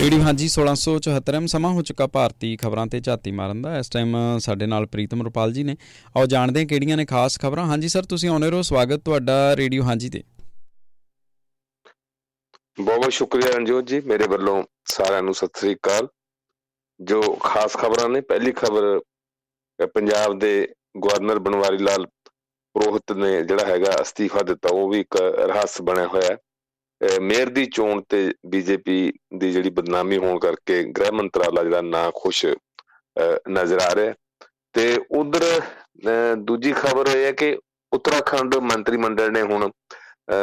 Radio ਹਾਂਜੀ 1674 M, ਸਮਾਂ ਹੋ ਚੁੱਕਾ ਭਾਰਤੀ ਖਬਰਾਂ ਤੇ ਝਾਤੀ ਮਾਰਨ ਦਾ। ਇਸ ਟਾਈਮ ਸਾਡੇ ਨਾਲ ਪ੍ਰੀਤਮ ਰੁਪਾਲ ਜੀ ਨੇ। ਆਓ ਜਾਣਦੇ ਹਾਂ ਕਿਹੜੀਆਂ ਨੇ ਖਾਸ ਖਬਰਾਂ। ਹਾਂਜੀ ਸਰ, ਤੁਸੀਂ ਆਉਨੇ ਰਹੋ। ਸਵਾਗਤ ਤੁਹਾਡਾ ਰੇਡੀਓ ਹਾਂਜੀ ਤੇ। ਬਹੁਤ ਬਹੁਤ ਸ਼ੁਕਰੀਆ ਰਣਜੋਤ ਜੀ, ਮੇਰੇ ਵੱਲੋਂ ਸਾਰਿਆਂ ਨੂੰ ਸਤਿ ਸ੍ਰੀ ਅਕਾਲ। ਜੋ ਖਾਸ ਖਬਰਾਂ ਨੇ, ਪਹਿਲੀ ਖਬਰ ਪੰਜਾਬ ਦੇ ਗਵਰਨਰ ਬਨਵਾਰੀ ਲਾਲ ਪ੍ਰੋਹਿਤ ਨੇ ਜਿਹੜਾ ਹੈਗਾ ਅਸਤੀਫਾ ਦਿੱਤਾ, ਉਹ ਵੀ ਇੱਕ ਰਹੱਸ ਬਣਿਆ ਹੋਇਆ ਹੈ। ਮੇਅਰ ਦੀ ਚੋਣ ਤੇ ਬੀਜੇਪੀ ਦੀ ਜਿਹੜੀ ਬਦਨਾਮੀ ਹੋਣ ਕਰਕੇ ਗ੍ਰਹਿ ਮੰਤਰਾਲਾ ਜਿਹੜਾ ਨਾ ਖੁਸ਼ ਨਜ਼ਰ ਆ ਰਿਹਾ। ਤੇ ਉਧਰ ਦੂਜੀ ਖਬਰ ਇਹ ਹੈ ਕਿ ਉੱਤਰਾਖੰਡ ਮੰਤਰੀ ਮੰਡਲ ਨੇ ਹੁਣ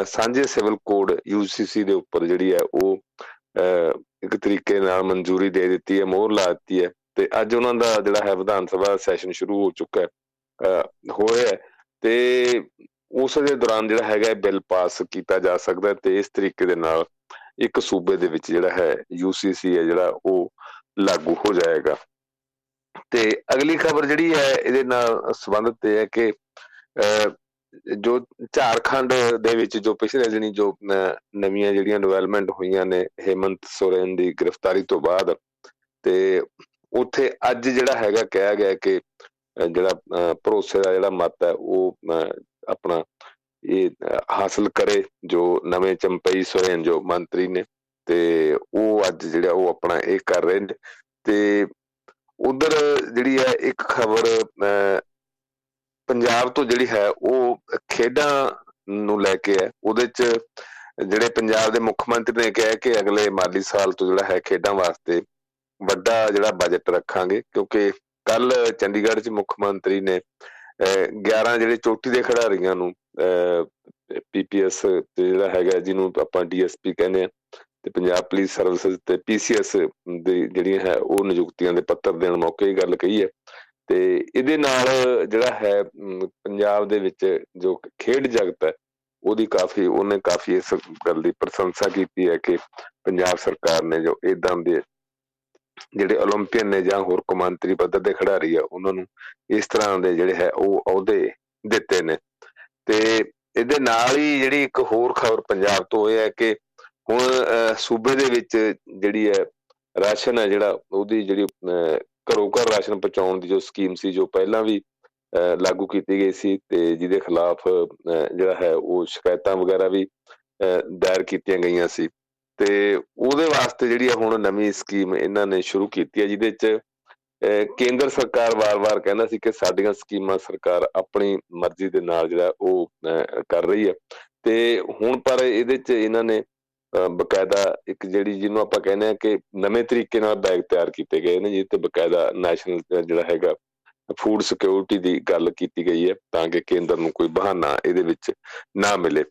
ਸਾਂਝੇ ਸਿਵਲ ਕੋਡ ਯੂਸੀਸੀ ਦੇ ਉੱਪਰ ਜਿਹੜੀ ਹੈ ਉਹ ਇੱਕ ਤਰੀਕੇ ਨਾਲ ਮਨਜ਼ੂਰੀ ਦੇ ਦਿੱਤੀ ਹੈ, ਮੋਹਰ ਲਾ ਦਿੱਤੀ ਹੈ। ਤੇ ਅੱਜ ਉਹਨਾਂ ਦਾ ਜਿਹੜਾ ਹੈ ਵਿਧਾਨ ਸਭਾ ਸੈਸ਼ਨ ਸ਼ੁਰੂ ਹੋ ਚੁੱਕਾ ਹੈ ਹੋਇਆ ਤੇ ਉਸ ਦੇ ਦੌਰਾਨ ਜਿਹੜਾ ਹੈਗਾ ਇਹ ਬਿੱਲ ਪਾਸ ਕੀਤਾ ਜਾ ਸਕਦਾ ਤੇ ਇਸ ਤਰੀਕੇ ਦੇ ਨਾਲ ਇੱਕ ਸੂਬੇ ਦੇ ਵਿੱਚ ਜਿਹੜਾ ਹੈ ਯੂਸੀਸੀ ਹੈ ਜਿਹੜਾ ਉਹ ਲਾਗੂ ਹੋ ਜਾਏਗਾ। ਤੇ ਅਗਲੀ ਖਬਰ ਜਿਹੜੀ ਹੈ ਇਹਦੇ ਨਾਲ ਸੰਬੰਧਿਤ ਹੈ ਕਿ ਜੋ ਝਾਰਖੰਡ ਦੇ ਵਿੱਚ ਜੋ ਪਿਛਲੇ ਦਿਨੀ ਜੋ ਨਵੀਆਂ ਜਿਹੜੀਆਂ ਡਿਵੈਲਪਮੈਂਟ ਹੋਈਆਂ ਨੇ ਹੇਮੰਤ ਸੋਰੇਨ ਦੀ ਗ੍ਰਿਫਤਾਰੀ ਤੋਂ ਬਾਅਦ ਤੇ ਉੱਥੇ ਅੱਜ ਜਿਹੜਾ ਹੈਗਾ ਕਿਹਾ ਗਿਆ ਕਿ ਜਿਹੜਾ ਭਰੋਸੇ ਦਾ ਜਿਹੜਾ ਮਤ ਹੈ ਉਹ ਆਪਣਾ ਇਹ ਹਾਸਲ ਕਰੇ, ਜੋ ਨਵੇਂ ਚੰਪਈ ਸੋਰੇਨ ਜੋ ਮੰਤਰੀ ਨੇ, ਤੇ ਉਹ ਅੱਜ ਜਿਹੜਾ ਉਹ ਆਪਣਾ ਇਹ ਕਰ ਰਹੇ ਨੇ, ਤੇ ਉਧਰ ਜਿਹੜੀ ਹੈ ਇੱਕ ਖਬਰ ਪੰਜਾਬ ਤੋਂ ਜਿਹੜੀ ਹੈ ਉਹ ਖੇਡਾਂ ਨੂੰ ਲੈ ਕੇ ਹੈ, ਉਹਦੇ ਚ ਜਿਹੜੇ ਪੰਜਾਬ ਦੇ ਮੁੱਖ ਮੰਤਰੀ ਨੇ ਕਿਹਾ ਕਿ ਅਗਲੇ ਮਾਲੀ ਸਾਲ ਤੋਂ ਜਿਹੜਾ ਹੈ ਖੇਡਾਂ ਵਾਸਤੇ ਵੱਡਾ ਜਿਹੜਾ ਬਜਟ ਰੱਖਾਂਗੇ, ਕਿਉਂਕਿ ਕੱਲ ਚੰਡੀਗੜ੍ਹ 'ਚ ਮੁੱਖ ਮੰਤਰੀ ਨੇ 11 ਜਿਹੜੇ ਚੋਟੀ ਦੇ ਖਿਡਾਰੀਆਂ ਨੂੰ ਪੀਪੀਐਸ ਤੇ ਜਿਹੜਾ ਹੈਗਾ ਜਿਹਨੂੰ ਆਪਾਂ ਡੀਐਸਪੀ ਕਹਿੰਦੇ ਆ ਤੇ ਪੰਜਾਬ ਪੁਲਿਸ ਸਰਵਿਸਿਜ਼ ਤੇ ਪੀਸੀਐਸ ਦੇ ਜਿਹੜੀਆਂ ਹੈ, ਉਹ ਨਿਯੁਕਤੀਆਂ ਦੇ ਪੱਤਰ ਦੇਣ ਮੌਕੇ ਇਹ ਗੱਲ ਕਹੀ ਹੈ। ਤੇ ਇਹਦੇ ਨਾਲ ਜਿਹੜਾ ਹੈ ਪੰਜਾਬ ਦੇ ਵਿੱਚ ਜੋ ਖੇਡ ਜਗਤ ਹੈ, ਉਹਦੀ ਕਾਫੀ, ਉਹਨੇ ਕਾਫੀ ਇਸ ਗੱਲ ਦੀ ਪ੍ਰਸ਼ੰਸਾ ਕੀਤੀ ਹੈ ਕਿ ਪੰਜਾਬ ਸਰਕਾਰ ਨੇ ਜੋ ਇਦਾਂ ਦੇ ਜਿਹੜੇ 올림ਪੀਅਨ ਨੇ ਜਾਂ ਹੋਰ ਕੌਮਾਂਤਰੀ ਪੱਧਰ ਦੇ ਖਿਡਾਰੀ ਆ, ਉਹਨਾਂ ਨੂੰ ਇਸ ਤਰ੍ਹਾਂ ਦੇ ਜਿਹੜੇ ਹੈ, ਉਹ ਅਹੁਦੇ ਦਿੱਤੇ ਨੇ। ਤੇ ਇਹਦੇ ਨਾਲ ਹੀ ਜਿਹੜੀ ਇੱਕ ਹੋਰ ਖਬਰ ਪੰਜਾਬ ਤੋਂ ਇਹ ਹੈ ਕਿ ਹੁਣ ਸੂਬੇ ਦੇ ਵਿੱਚ ਜਿਹੜੀ ਹੈ, ਰਾਸ਼ਨ ਹੈ ਜਿਹੜਾ, ਉਹਦੀ ਜਿਹੜੀ ਘਰੋਂ ਘਰ ਰਾਸ਼ਨ ਪਹੁੰਚਾਉਣ ਦੀ ਜੋ ਸਕੀਮ ਸੀ, ਜੋ ਪਹਿਲਾਂ ਵੀ ਲਾਗੂ ਕੀਤੀ ਗਈ ਸੀ ਤੇ ਜਿਹਦੇ ਖਿਲਾਫ ਜਿਹੜਾ ਹੈ, ਉਹ ਸ਼ਿਕਾਇਤਾਂ ਵਗੈਰਾ ਵੀ ਦਾਇਰ ਕੀਤੀਆਂ ਗਈਆਂ ਸੀ। ਤੇ ਉਹਦੇ ਵਾਸਤੇ ਜਿਹੜੀ ਹੁਣ ਨਵੀਂ ਸਕੀਮ ਇਹਨਾਂ ਨੇ ਸ਼ੁਰੂ ਕੀਤੀ ਹੈ ਜਿਹਦੇ ਚ ਕੇਂਦਰ ਸਰਕਾਰ ਵਾਰ-ਵਾਰ ਕਹਿੰਦਾ ਸੀ ਕਿ ਸਾਡੀਆਂ ਸਕੀਮਾਂ ਸਰਕਾਰ ਆਪਣੀ ਮਰਜ਼ੀ ਦੇ ਨਾਲ ਜਿਹੜਾ ਉਹ ਕਰ ਰਹੀ ਹੈ ਤੇ ਹੁਣ ਪਰ ਇਹਦੇ ਚ ਇਹਨਾਂ ਨੇ ਬਕਾਇਦਾ ਇੱਕ ਜਿਹੜੀ ਜਿਹਨੂੰ ਆਪਾਂ ਕਹਿੰਦੇ ਆ ਕਿ ਨਵੇਂ ਤਰੀਕੇ ਨਾਲ ਬੈਗ ਤਿਆਰ ਕੀਤੇ ਗਏ ਨੇ ਜਿੱਤੇ ਬਕਾਇਦਾ ਨੈਸ਼ਨਲ ਜਿਹੜਾ ਹੈਗਾ ਫੂਡ ਸਿਕਿਉਰਿਟੀ ਦੀ ਗੱਲ ਕੀਤੀ ਗਈ ਹੈ, ਤਾਂ ਕਿ ਕੇਂਦਰ ਨੂੰ ਕੋਈ ਬਹਾਨਾ ਇਹਦੇ ਵਿੱਚ ਨਾ ਮਿਲੇ।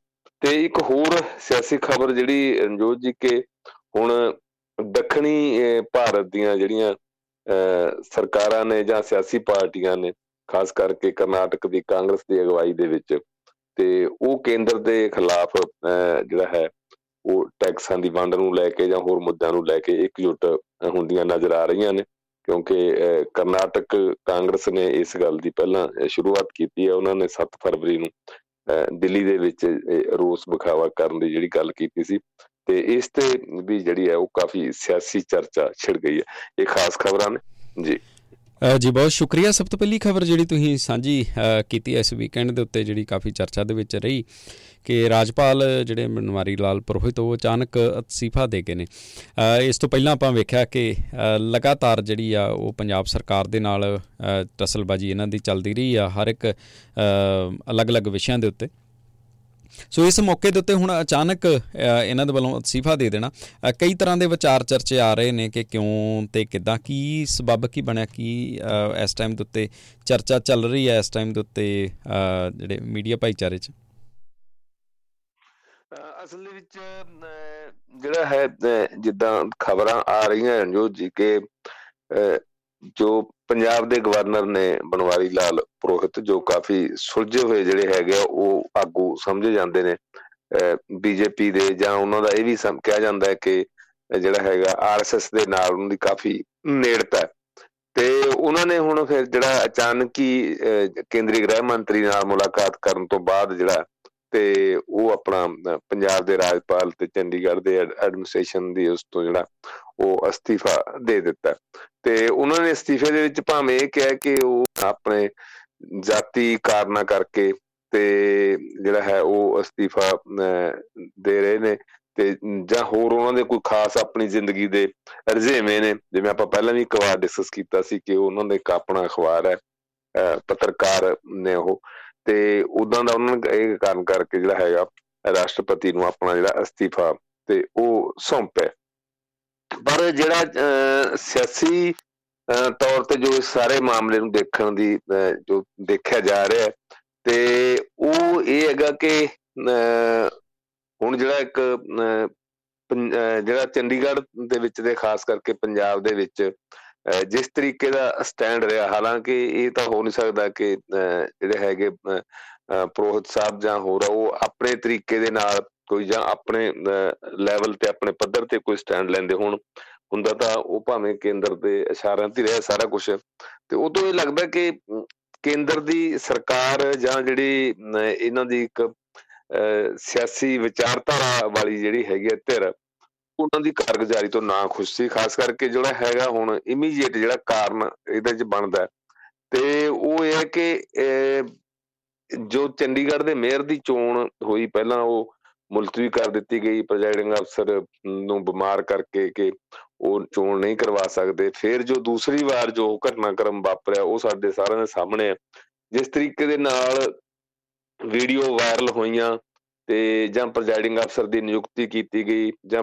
ਤੇ ਇੱਕ ਹੋਰ ਸਿਆਸੀ ਖਬਰ ਜਿਹੜੀ ਰਣਜੋਤ ਜੀ ਕੇ ਹੁਣ ਦੱਖਣੀ ਭਾਰਤ ਦੀਆਂ ਜਿਹੜੀਆਂ ਸਰਕਾਰਾਂ ਨੇ ਜਾਂ ਸਿਆਸੀ ਪਾਰਟੀਆਂ ਨੇ, ਖਾਸ ਕਰਕੇ ਕਰਨਾਟਕ ਦੀ, ਕਾਂਗਰਸ ਦੀ ਅਗਵਾਈ ਦੇ ਵਿੱਚ, ਤੇ ਉਹ ਕੇਂਦਰ ਦੇ ਖਿਲਾਫ ਜਿਹੜਾ ਹੈ, ਉਹ ਟੈਕਸਾਂ ਦੀ ਵੰਡ ਨੂੰ ਲੈ ਕੇ ਜਾਂ ਹੋਰ ਮੁੱਦਿਆਂ ਨੂੰ ਲੈ ਕੇ ਇਕਜੁੱਟ ਹੁੰਦੀਆਂ ਨਜ਼ਰ ਆ ਰਹੀਆਂ ਨੇ, ਕਿਉਂਕਿ ਕਰਨਾਟਕ ਕਾਂਗਰਸ ਨੇ ਇਸ ਗੱਲ ਦੀ ਪਹਿਲਾਂ ਸ਼ੁਰੂਆਤ ਕੀਤੀ ਹੈ, ਉਹਨਾਂ ਨੇ 7 ਫਰਵਰੀ ਨੂੰ ਦਿੱਲੀ ਦੇ ਵਿੱਚ ਰੋਸ ਵਿਖਾਵਾ ਕਰਨ ਦੀ ਜਿਹੜੀ ਗੱਲ ਕੀਤੀ ਸੀ ਤੇ ਇਸ ਤੇ ਵੀ ਜਿਹੜੀ ਹੈ ਉਹ ਕਾਫੀ ਸਿਆਸੀ ਚਰਚਾ ਛਿੜ ਗਈ ਹੈ। ਇਹ ਖਾਸ ਖਬਰਾਂ ਨੇ। ਜੀ। ਜੀ, ਬਹੁਤ ਸ਼ੁਕਰੀਆ। ਸਭ ਤੋਂ ਪਹਿਲੀ ਖਬਰ ਜਿਹੜੀ ਤੁਸੀਂ ਸਾਂਝੀ ਕੀਤੀ ਇਸ ਵੀਕਐਂਡ ਦੇ ਉੱਤੇ, ਜਿਹੜੀ ਕਾਫੀ ਚਰਚਾ ਦੇ ਵਿੱਚ ਰਹੀ ਕਿ ਰਾਜਪਾਲ ਜਿਹੜੇ ਮਨਵਾਰੀ ਲਾਲ ਪੁਰੋਹਿਤ, ਉਹ ਅਚਾਨਕ ਅਸਤੀਫਾ ਦੇ ਗਏ ਨੇ। ਇਸ ਤੋਂ ਪਹਿਲਾਂ ਆਪਾਂ ਵੇਖਿਆ ਕਿ ਲਗਾਤਾਰ ਜਿਹੜੀ ਆ, ਉਹ ਪੰਜਾਬ ਸਰਕਾਰ ਦੇ ਨਾਲ ਤਸਲਬਾਜੀ ਇਹਨਾਂ ਦੀ ਚੱਲਦੀ ਰਹੀ ਆ, ਹਰ ਇੱਕ ਅਲੱਗ-ਅਲੱਗ ਵਿਸ਼ਿਆਂ ਦੇ ਉੱਤੇ। ਸੋ ਇਸ ਮੌਕੇ ਦੇ ਉੱਤੇ ਹੁਣ ਅਚਾਨਕ ਇਹਨਾਂ ਦੇ ਵੱਲੋਂ ਅਸਤੀਫਾ ਦੇ ਦੇਣਾ। ਕਈ ਤਰ੍ਹਾਂ ਦੇ ਵਿਚਾਰ ਚਰਚੇ ਆ ਰਹੇ ਨੇ ਕਿ ਕਿਉਂ ਤੇ ਕਿਦਾਂ, ਕੀ ਸਬਬ, ਕੀ ਬਣਿਆ, ਕੀ ਇਸ ਟਾਈਮ ਦੇ ਉੱਤੇ ਚਰਚਾ ਚੱਲ ਰਹੀ ਹੈ ਇਸ ਟਾਈਮ ਦੇ ਉੱਤੇ ਜਿਹੜੇ ਮੀਡੀਆ ਭਾਈਚਾਰੇ 'ਚ? ਅਸਲ ਵਿੱਚ ਜਿਹੜਾ ਹੈ ਜਿੱਦਾਂ ਖਬਰਾਂ ਆ ਰਹੀਆਂ ਜੋ ਜੀ ਕਿ ਜੋ ਪੰਜਾਬ ਦੇ ਗਵਰਨਰ ਨੇ ਬਨਵਾਰੀ ਲਾਲ ਪ੍ਰੋਹਿਤ, ਜੋ ਕਾਫੀ ਸੁਲਝੇ ਹੋਏ ਜਿਹੜੇ ਹੈਗੇ ਉਹ ਆਗੂ ਸਮਝੇ ਜਾਂਦੇ ਨੇ। ਬੀਜੇਪੀ ਦੇ ਜਾਂ ਉਹਨਾਂ ਦਾ ਇਹ ਵੀ ਕਿਹਾ ਜਾਂਦਾ ਹੈ ਕਿ ਜਿਹੜਾ ਹੈਗਾ ਆਰਐਸਐਸ ਦੇ ਨਾਲ ਉਹਨਾਂ ਦੀ ਕਾਫੀ ਨੇੜਤਾ ਤੇ ਉਹਨਾਂ ਨੇ ਹੁਣ ਫਿਰ ਜਿਹੜਾ ਅਚਾਨਕ ਹੀ ਕੇਂਦਰੀ ਗ੍ਰਹਿ ਮੰਤਰੀ ਨਾਲ ਮੁਲਾਕਾਤ ਕਰਨ ਤੋਂ ਬਾਅਦ ਜਿਹੜਾ ਤੇ ਉਹ ਆਪਣਾ ਪੰਜਾਬ ਦੇ ਰਾਜਪਾਲ ਤੇ ਚੰਡੀਗੜ੍ਹ ਦੇ ਐਡਮਿਨਿਸਟ੍ਰੇਸ਼ਨ ਦੀ ਉਸ ਤੋਂ ਜਿਹੜਾ ਉਹ ਅਸਤੀਫਾ ਦੇ ਦਿੱਤਾ। ਤੇ ਉਹਨਾਂ ਨੇ ਅਸਤੀਫੇ ਦੇ ਵਿੱਚ ਭਾਵੇਂ ਇਹ ਕਿਹਾ ਕਿ ਉਹ ਆਪਣੇ ਜਾਤੀ ਕਾਰਨਾ ਕਰਕੇ ਤੇ ਜਿਹੜਾ ਹੈ ਉਹ ਅਸਤੀਫਾ ਦੇ ਰਹੇ ਨੇ ਤੇ ਜਾਂ ਹੋਰ ਉਹਨਾਂ ਦੇ ਕੋਈ ਖਾਸ ਆਪਣੀ ਜ਼ਿੰਦਗੀ ਦੇ ਰਜ਼ੇਵੇਂ ਨੇ। ਜਿਵੇਂ ਆਪਾਂ ਪਹਿਲਾਂ ਵੀ ਇੱਕ ਵਾਰ ਡਿਸਕਸ ਕੀਤਾ ਸੀ ਕਿ ਉਹਨਾਂ ਦੇ ਇੱਕ ਆਪਣਾ ਅਖਬਾਰ ਹੈ ਪੱਤਰਕਾਰ ਨੇ ਉਹ ਤੇ ਉਦਾਂ ਦਾ ਉਹਨਾਂ ਨੇ ਇਹ ਕਾਰਨ ਕਰਕੇ ਜਿਹੜਾ ਹੈਗਾ, ਰਾਸ਼ਟਰਪਤੀ ਨੂੰ ਆਪਣਾ ਜਿਹੜਾ ਅਸਤੀਫਾ ਤੇ ਉਹ ਸੌਂਪਿਆ ਪਰ ਜਿਹੜਾ ਸਿਆਸੀ ਤੌਰ ਤੇ ਜੋ ਇਸ ਸਾਰੇ ਮਾਮਲੇ ਨੂੰ ਦੇਖਣ ਦੀ ਜੋ ਦੇਖਿਆ ਜਾ ਰਿਹਾ ਤੇ ਉਹ ਇਹ ਹੈਗਾ ਕਿ ਹੁਣ ਜਿਹੜਾ ਇੱਕ ਜਿਹੜਾ ਚੰਡੀਗੜ੍ਹ ਦੇ ਵਿੱਚ ਦੇ ਖਾਸ ਕਰਕੇ ਪੰਜਾਬ ਦੇ ਵਿੱਚ ਜਿਸ ਤਰੀਕੇ ਦਾ ਸਟੈਂਡ ਰਿਹਾ, ਹਾਲਾਂਕਿ ਇਹ ਤਾਂ ਹੋ ਨਹੀਂ ਸਕਦਾ ਕਿ ਜਿਹੜੇ ਹੈਗੇ ਪ੍ਰੋਹਤ ਸਾਹਿਬ ਜਾਂ ਹੋਰ ਉਹ ਆਪਣੇ ਤਰੀਕੇ ਦੇ ਨਾਲ ਕੋਈ ਜਾਂ ਆਪਣੇ ਲੈਵਲ ਤੇ ਆਪਣੇ ਪੱਧਰ ਤੇ ਕੋਈ ਸਟੈਂਡ ਲੈਂਦੇ ਹੋਣ। ਹੁੰਦਾ ਤਾਂ ਉਹ ਭਾਵੇਂ ਕੇਂਦਰ ਦੇ ਇਸ਼ਾਰਿਆਂ ਤੇ ਰਿਹਾ ਸਾਰਾ ਕੁਝ ਤੇ ਉਹ ਤੋਂ ਇਹ ਲੱਗਦਾ ਕਿ ਕੇਂਦਰ ਦੀ ਸਰਕਾਰ ਜਾਂ ਜਿਹੜੀ ਇਹਨਾਂ ਦੀ ਇੱਕ ਸਿਆਸੀ ਵਿਚਾਰਧਾਰਾ ਵਾਲੀ ਜਿਹੜੀ ਹੈਗੀ ਹੈ ਧਿਰ ਉਹਨਾਂ ਦੀ ਕਾਰਗੁਜ਼ਾਰੀ ਤੋਂ ਨਾ ਖੁਸ਼ ਸੀ। ਖਾਸ ਕਰਕੇ ਜਿਹੜਾ ਹੈਗਾ ਹੁਣ ਇਮੀਡੀਏਟ ਜਿਹੜਾ ਕਾਰਨ ਇਹਦੇ ਚ ਬਣਦਾ ਤੇ ਉਹ ਇਹ ਹੈ ਕਿ ਜੋ ਚੰਡੀਗੜ੍ਹ ਦੇ ਮੇਅਰ ਦੀ ਚੋਣ ਹੋਈ, ਪਹਿਲਾਂ ਉਹ ਮੁਲਤਵੀ ਕਰ ਦਿੱਤੀ ਗਈ ਪ੍ਰੈਜ਼ਾਈਡਿੰਗ ਅਫਸਰ ਨੂੰ ਬਿਮਾਰ ਕਰਕੇ ਕਿ ਉਹ ਚੋਣ ਨਹੀਂ ਕਰਵਾ ਸਕਦੇ। ਫਿਰ ਜੋ ਦੂਸਰੀ ਵਾਰ ਜੋ ਘਟਨਾਕ੍ਰਮ ਵਾਪਰਿਆ, ਉਹ ਸਾਡੇ ਸਾਰਿਆਂ ਦੇ ਸਾਹਮਣੇ ਹੈ। ਜਿਸ ਤਰੀਕੇ ਦੇ ਨਾਲ ਵੀਡੀਓ ਵਾਇਰਲ ਹੋਈਆਂ ਤੇ ਜਾਂ ਪ੍ਰੈਜ਼ਾਈਡਿੰਗ ਅਫਸਰ ਦੀ ਨਿਯੁਕਤੀ ਕੀਤੀ ਗਈ ਜਾਂ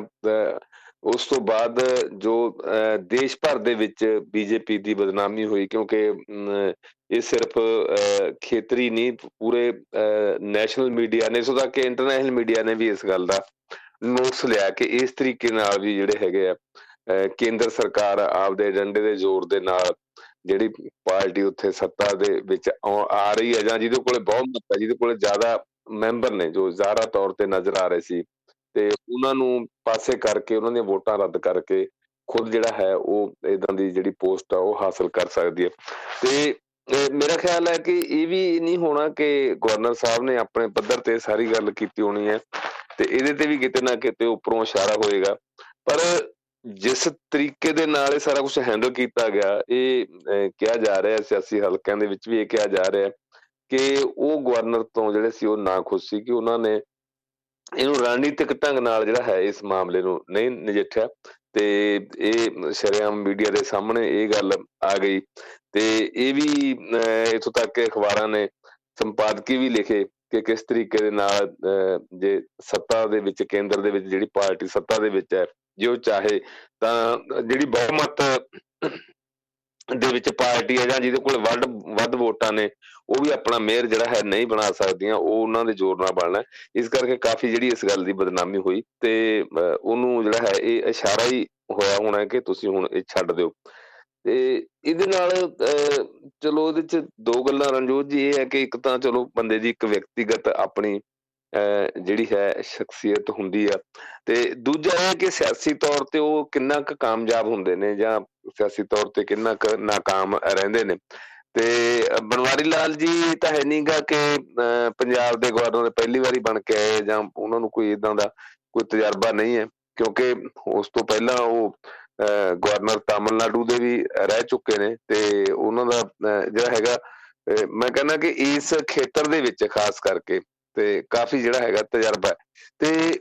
ਉਸ ਤੋਂ ਬਾਅਦ ਜੋ ਦੇਸ਼ ਭਰ ਦੇ ਵਿੱਚ ਬੀਜੇਪੀ ਦੀ ਬਦਨਾਮੀ ਹੋਈ ਕਿਉਂਕਿ ਇਹ ਸਿਰਫ ਖੇਤਰੀ ਨਹੀਂ, ਪੂਰੇ ਨੈਸ਼ਨਲ ਮੀਡੀਆ ਨੇ, ਸੋ ਤੱਕ ਕਿ ਇੰਟਰਨੈਸ਼ਨਲ ਮੀਡੀਆ ਨੇ ਵੀ ਇਸ ਗੱਲ ਦਾ ਨੋਟਸ ਲਿਆ ਕਿ ਇਸ ਤਰੀਕੇ ਨਾਲ ਵੀ ਜਿਹੜੇ ਹੈਗੇ ਆ ਕੇਂਦਰ ਸਰਕਾਰ ਆਪਦੇ ਏਜੰਡੇ ਦੇ ਜ਼ੋਰ ਦੇ ਨਾਲ ਜਿਹੜੀ ਪਾਰਟੀ ਉੱਥੇ ਸੱਤਾ ਦੇ ਵਿੱਚ ਆ ਰਹੀ ਹੈ ਜਾਂ ਜਿਹਦੇ ਕੋਲੇ ਬਹੁਤ ਮਤ ਹੈ, ਜਿਹਦੇ ਕੋਲੇ ਜ਼ਿਆਦਾ ਮੈਂਬਰ ਨੇ ਜੋ ਜ਼ਾਰਾ ਤੌਰ ਤੇ ਨਜ਼ਰ ਆ ਰਹੇ ਸੀ ਤੇ ਉਹਨਾਂ ਨੂੰ ਪਾਸੇ ਕਰਕੇ ਉਹਨਾਂ ਦੀਆਂ ਵੋਟਾਂ ਰੱਦ ਕਰਕੇ ਖੁਦ ਜਿਹੜਾ ਹੈ ਉਹ ਇਦਾਂ ਦੀ ਜਿਹੜੀ ਪੋਸਟ ਆ ਉਹ ਹਾਸਲ ਕਰ ਸਕਦੀ ਹੈ। ਤੇ ਮੇਰਾ ਖਿਆਲ ਹੈ ਕਿ ਇਹ ਵੀ ਨਹੀਂ ਹੋਣਾ ਕਿ ਗਵਰਨਰ ਸਾਹਿਬ ਨੇ ਆਪਣੇ ਪੱਧਰ ਤੇ ਸਾਰੀ ਗੱਲ ਕੀਤੀ ਹੋਣੀ ਹੈ ਤੇ ਇਹਦੇ ਤੇ ਵੀ ਕਿਤੇ ਨਾ ਕਿਤੇ ਉੱਪਰੋਂ ਇਸ਼ਾਰਾ ਹੋਏਗਾ। ਪਰ ਜਿਸ ਤਰੀਕੇ ਦੇ ਨਾਲ ਇਹ ਸਾਰਾ ਕੁਝ ਹੈਂਡਲ ਕੀਤਾ ਗਿਆ, ਇਹ ਕਿਹਾ ਜਾ ਰਿਹਾ ਸਿਆਸੀ ਹਲਕਿਆਂ ਦੇ ਵਿੱਚ ਵੀ ਇਹ ਕਿਹਾ ਜਾ ਰਿਹਾ ਕਿ ਉਹ ਗਵਰਨਰ ਤੋਂ ਜਿਹੜੇ ਸੀ ਉਹ ਨਾ ਖੁਸ਼ ਸੀ ਕਿ ਉਹਨਾਂ ਨੇ ਇਹਨੂੰ ਰਣਨੀਤਿਕ ਢੰਗ ਨਾਲ ਜਿਹੜਾ ਹੈ ਇਸ ਮਾਮਲੇ ਨੂੰ ਨਹੀਂ ਨਜਿੱਠਿਆ ਤੇ ਇਹ ਸ਼ਰਿਆਮ ਮੀਡੀਆ ਦੇ ਸਾਹਮਣੇ ਇਹ ਗੱਲ ਆ ਗਈ ਤੇ ਇਹ ਵੀ ਇਥੋਂ ਤੱਕ ਕਿ ਅਖਬਾਰਾਂ ਨੇ ਸੰਪਾਦਕੀ ਵੀ ਲਿਖੇ ਕਿ ਕਿਸ ਤਰੀਕੇ ਦੇ ਨਾਲ ਜੇ ਸੱਤਾ ਦੇ ਵਿੱਚ, ਕੇਂਦਰ ਦੇ ਵਿੱਚ ਜਿਹੜੀ ਪਾਰਟੀ ਸੱਤਾ ਦੇ ਵਿੱਚ ਹੈ, ਜੇ ਉਹ ਚਾਹੇ ਤਾਂ ਜਿਹੜੀ ਬਹੁਮਤ ਦੇ ਵਿੱਚ ਪਾਰਟੀ ਹੈ ਜਾਂ ਜਿਹਦੇ ਕੋਲ ਵੱਧ ਵੱਧ ਵੋਟਾਂ ਨੇ, ਉਹ ਵੀ ਆਪਣਾ ਮੇਅਰ ਜਿਹੜਾ ਹੈ ਨਹੀਂ ਬਣਾ ਸਕਦੀਆਂ, ਉਹ ਉਹਨਾਂ ਦੇ ਜ਼ੋਰ ਨਾਲ ਬਣਨਾ ਇਸ ਕਰਕੇ ਕਾਫੀ ਜਿਹੜੀ ਇਸ ਗੱਲ ਦੀ ਬਦਨਾਮੀ ਹੋਈ ਤੇ ਉਹਨੂੰ ਜਿਹੜਾ ਹੈ ਇਹ ਇਸ਼ਾਰਾ ਹੀ ਹੋਇਆ ਹੋਣਾ ਕਿ ਤੁਸੀਂ ਹੁਣ ਇਹ ਛੱਡ ਦਿਓ। ਤੇ ਇਹਦੇ ਨਾਲ ਚਲੋ ਇਹਦੇ ਚ ਦੋ ਗੱਲਾਂ, ਰਣਜੋਤ ਜੀ ਇਹ ਹੈ ਕਿ ਇੱਕ ਤਾਂ ਚਲੋ ਬੰਦੇ ਦੀ ਇੱਕ ਵਿਅਕਤੀਗਤ ਆਪਣੀ ਜਿਹੜੀ ਹੈ ਸ਼ਖਸੀਅਤ ਹੁੰਦੀ ਆ। ਤੇ ਦੂਜਾ ਇਹ ਕਿ ਸਿਆਸੀ ਤੌਰ ਤੇ ਉਹ ਕਿੰਨਾ ਕੁ ਕਾਮਯਾਬ ਹੁੰਦੇ ਨੇ ਜਾਂ ਸਿਆਸੀ ਤੌਰ ਤੇ ਕਿੰਨਾ ناکਾਮ ਰਹਿੰਦੇ ਨੇ। ਤੇ ਬਨਵਾਰੀ ਲਾਲ ਜੀ ਤਾਂ ਹੈ ਨਹੀਂਗਾ ਕਿ ਪੰਜਾਬ ਦੇ ਗਵਰਨਰ ਪਹਿਲੀ ਵਾਰੀ ਬਣ ਕੇ ਆਏ ਜਾਂ ਉਹਨਾਂ ਨੂੰ ਕੋਈ ਇਦਾਂ ਦਾ ਕੋਈ ਤਜਰਬਾ ਨਹੀਂ ਹੈ, ਕਿਉਂਕਿ ਉਸ ਤੋਂ ਪਹਿਲਾਂ ਉਹ ਗਵਰਨਰ ਤਾਮਿਲਨਾਡੂ ਦੇ ਵੀ ਰਹਿ ਚੁੱਕੇ ਨੇ ਤੇ ਉਹਨਾਂ ਦਾ ਜਿਹੜਾ ਹੈਗਾ ਮੈਂ ਕਹਿੰਦਾ ਕਿ ਇਸ ਖੇਤਰ ਦੇ ਵਿੱਚ ਖਾਸ ਕਰਕੇ ਤੇ ਕਾਫੀ ਜਿਹੜਾ ਹੈਗਾ ਤਜਰਬਾ ਤੇ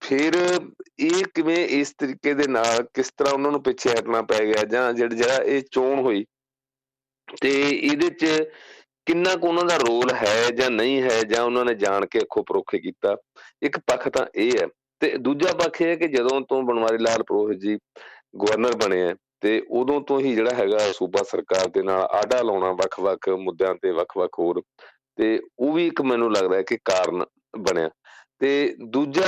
ਫਿਰ ਇਹ ਕਿਵੇਂ ਇਸ ਤਰੀਕੇ ਦੇ ਨਾਲ ਕਿਸ ਤਰ੍ਹਾਂ ਉਹਨਾਂ ਨੂੰ ਪਿੱਛੇ ਹਟਣਾ ਪੈ ਗਿਆ ਜਾਂ ਜਿਹੜਾ ਇਹ ਚੋਣ ਹੋਈ? ਤੇ ਇਹਦੇ 'ਚ ਕਿੰਨਾ ਕੁ ਉਹਨਾਂ ਦਾ ਰੋਲ ਹੈ ਜਾਂ ਨਹੀਂ ਹੈ ਜਾਂ ਉਹਨਾਂ ਨੇ ਜਾਣ ਕੇ ਅੱਖੋਂ ਪਰੋਖੇ ਕੀਤਾ? ਇੱਕ ਪੱਖ ਤਾਂ ਇਹ ਹੈ। ਤੇ ਦੂਜਾ ਪੱਖ ਇਹ ਹੈ ਕਿ ਜਦੋਂ ਤੋਂ ਬਨਵਾਰੀ ਲਾਲ ਪ੍ਰੋਹਿਤ ਜੀ ਗਵਰਨਰ ਬਣੇ ਆ ਤੇ ਉਦੋਂ ਤੋਂ ਹੀ ਜਿਹੜਾ ਹੈਗਾ ਸੂਬਾ ਸਰਕਾਰ ਦੇ ਨਾਲ ਆਡਾ ਲਾਉਣਾ ਵੱਖ-ਵੱਖ ਮੁੱਦਿਆਂ ਤੇ ਵੱਖ-ਵੱਖ ਹੋਰ ਤੇ ਉਹ ਵੀ ਇੱਕ ਮੈਨੂੰ ਲੱਗਦਾ ਹੈ ਕਿ ਕਾਰਨ ਬਣਿਆ। ਤੇ ਦੂਜਾ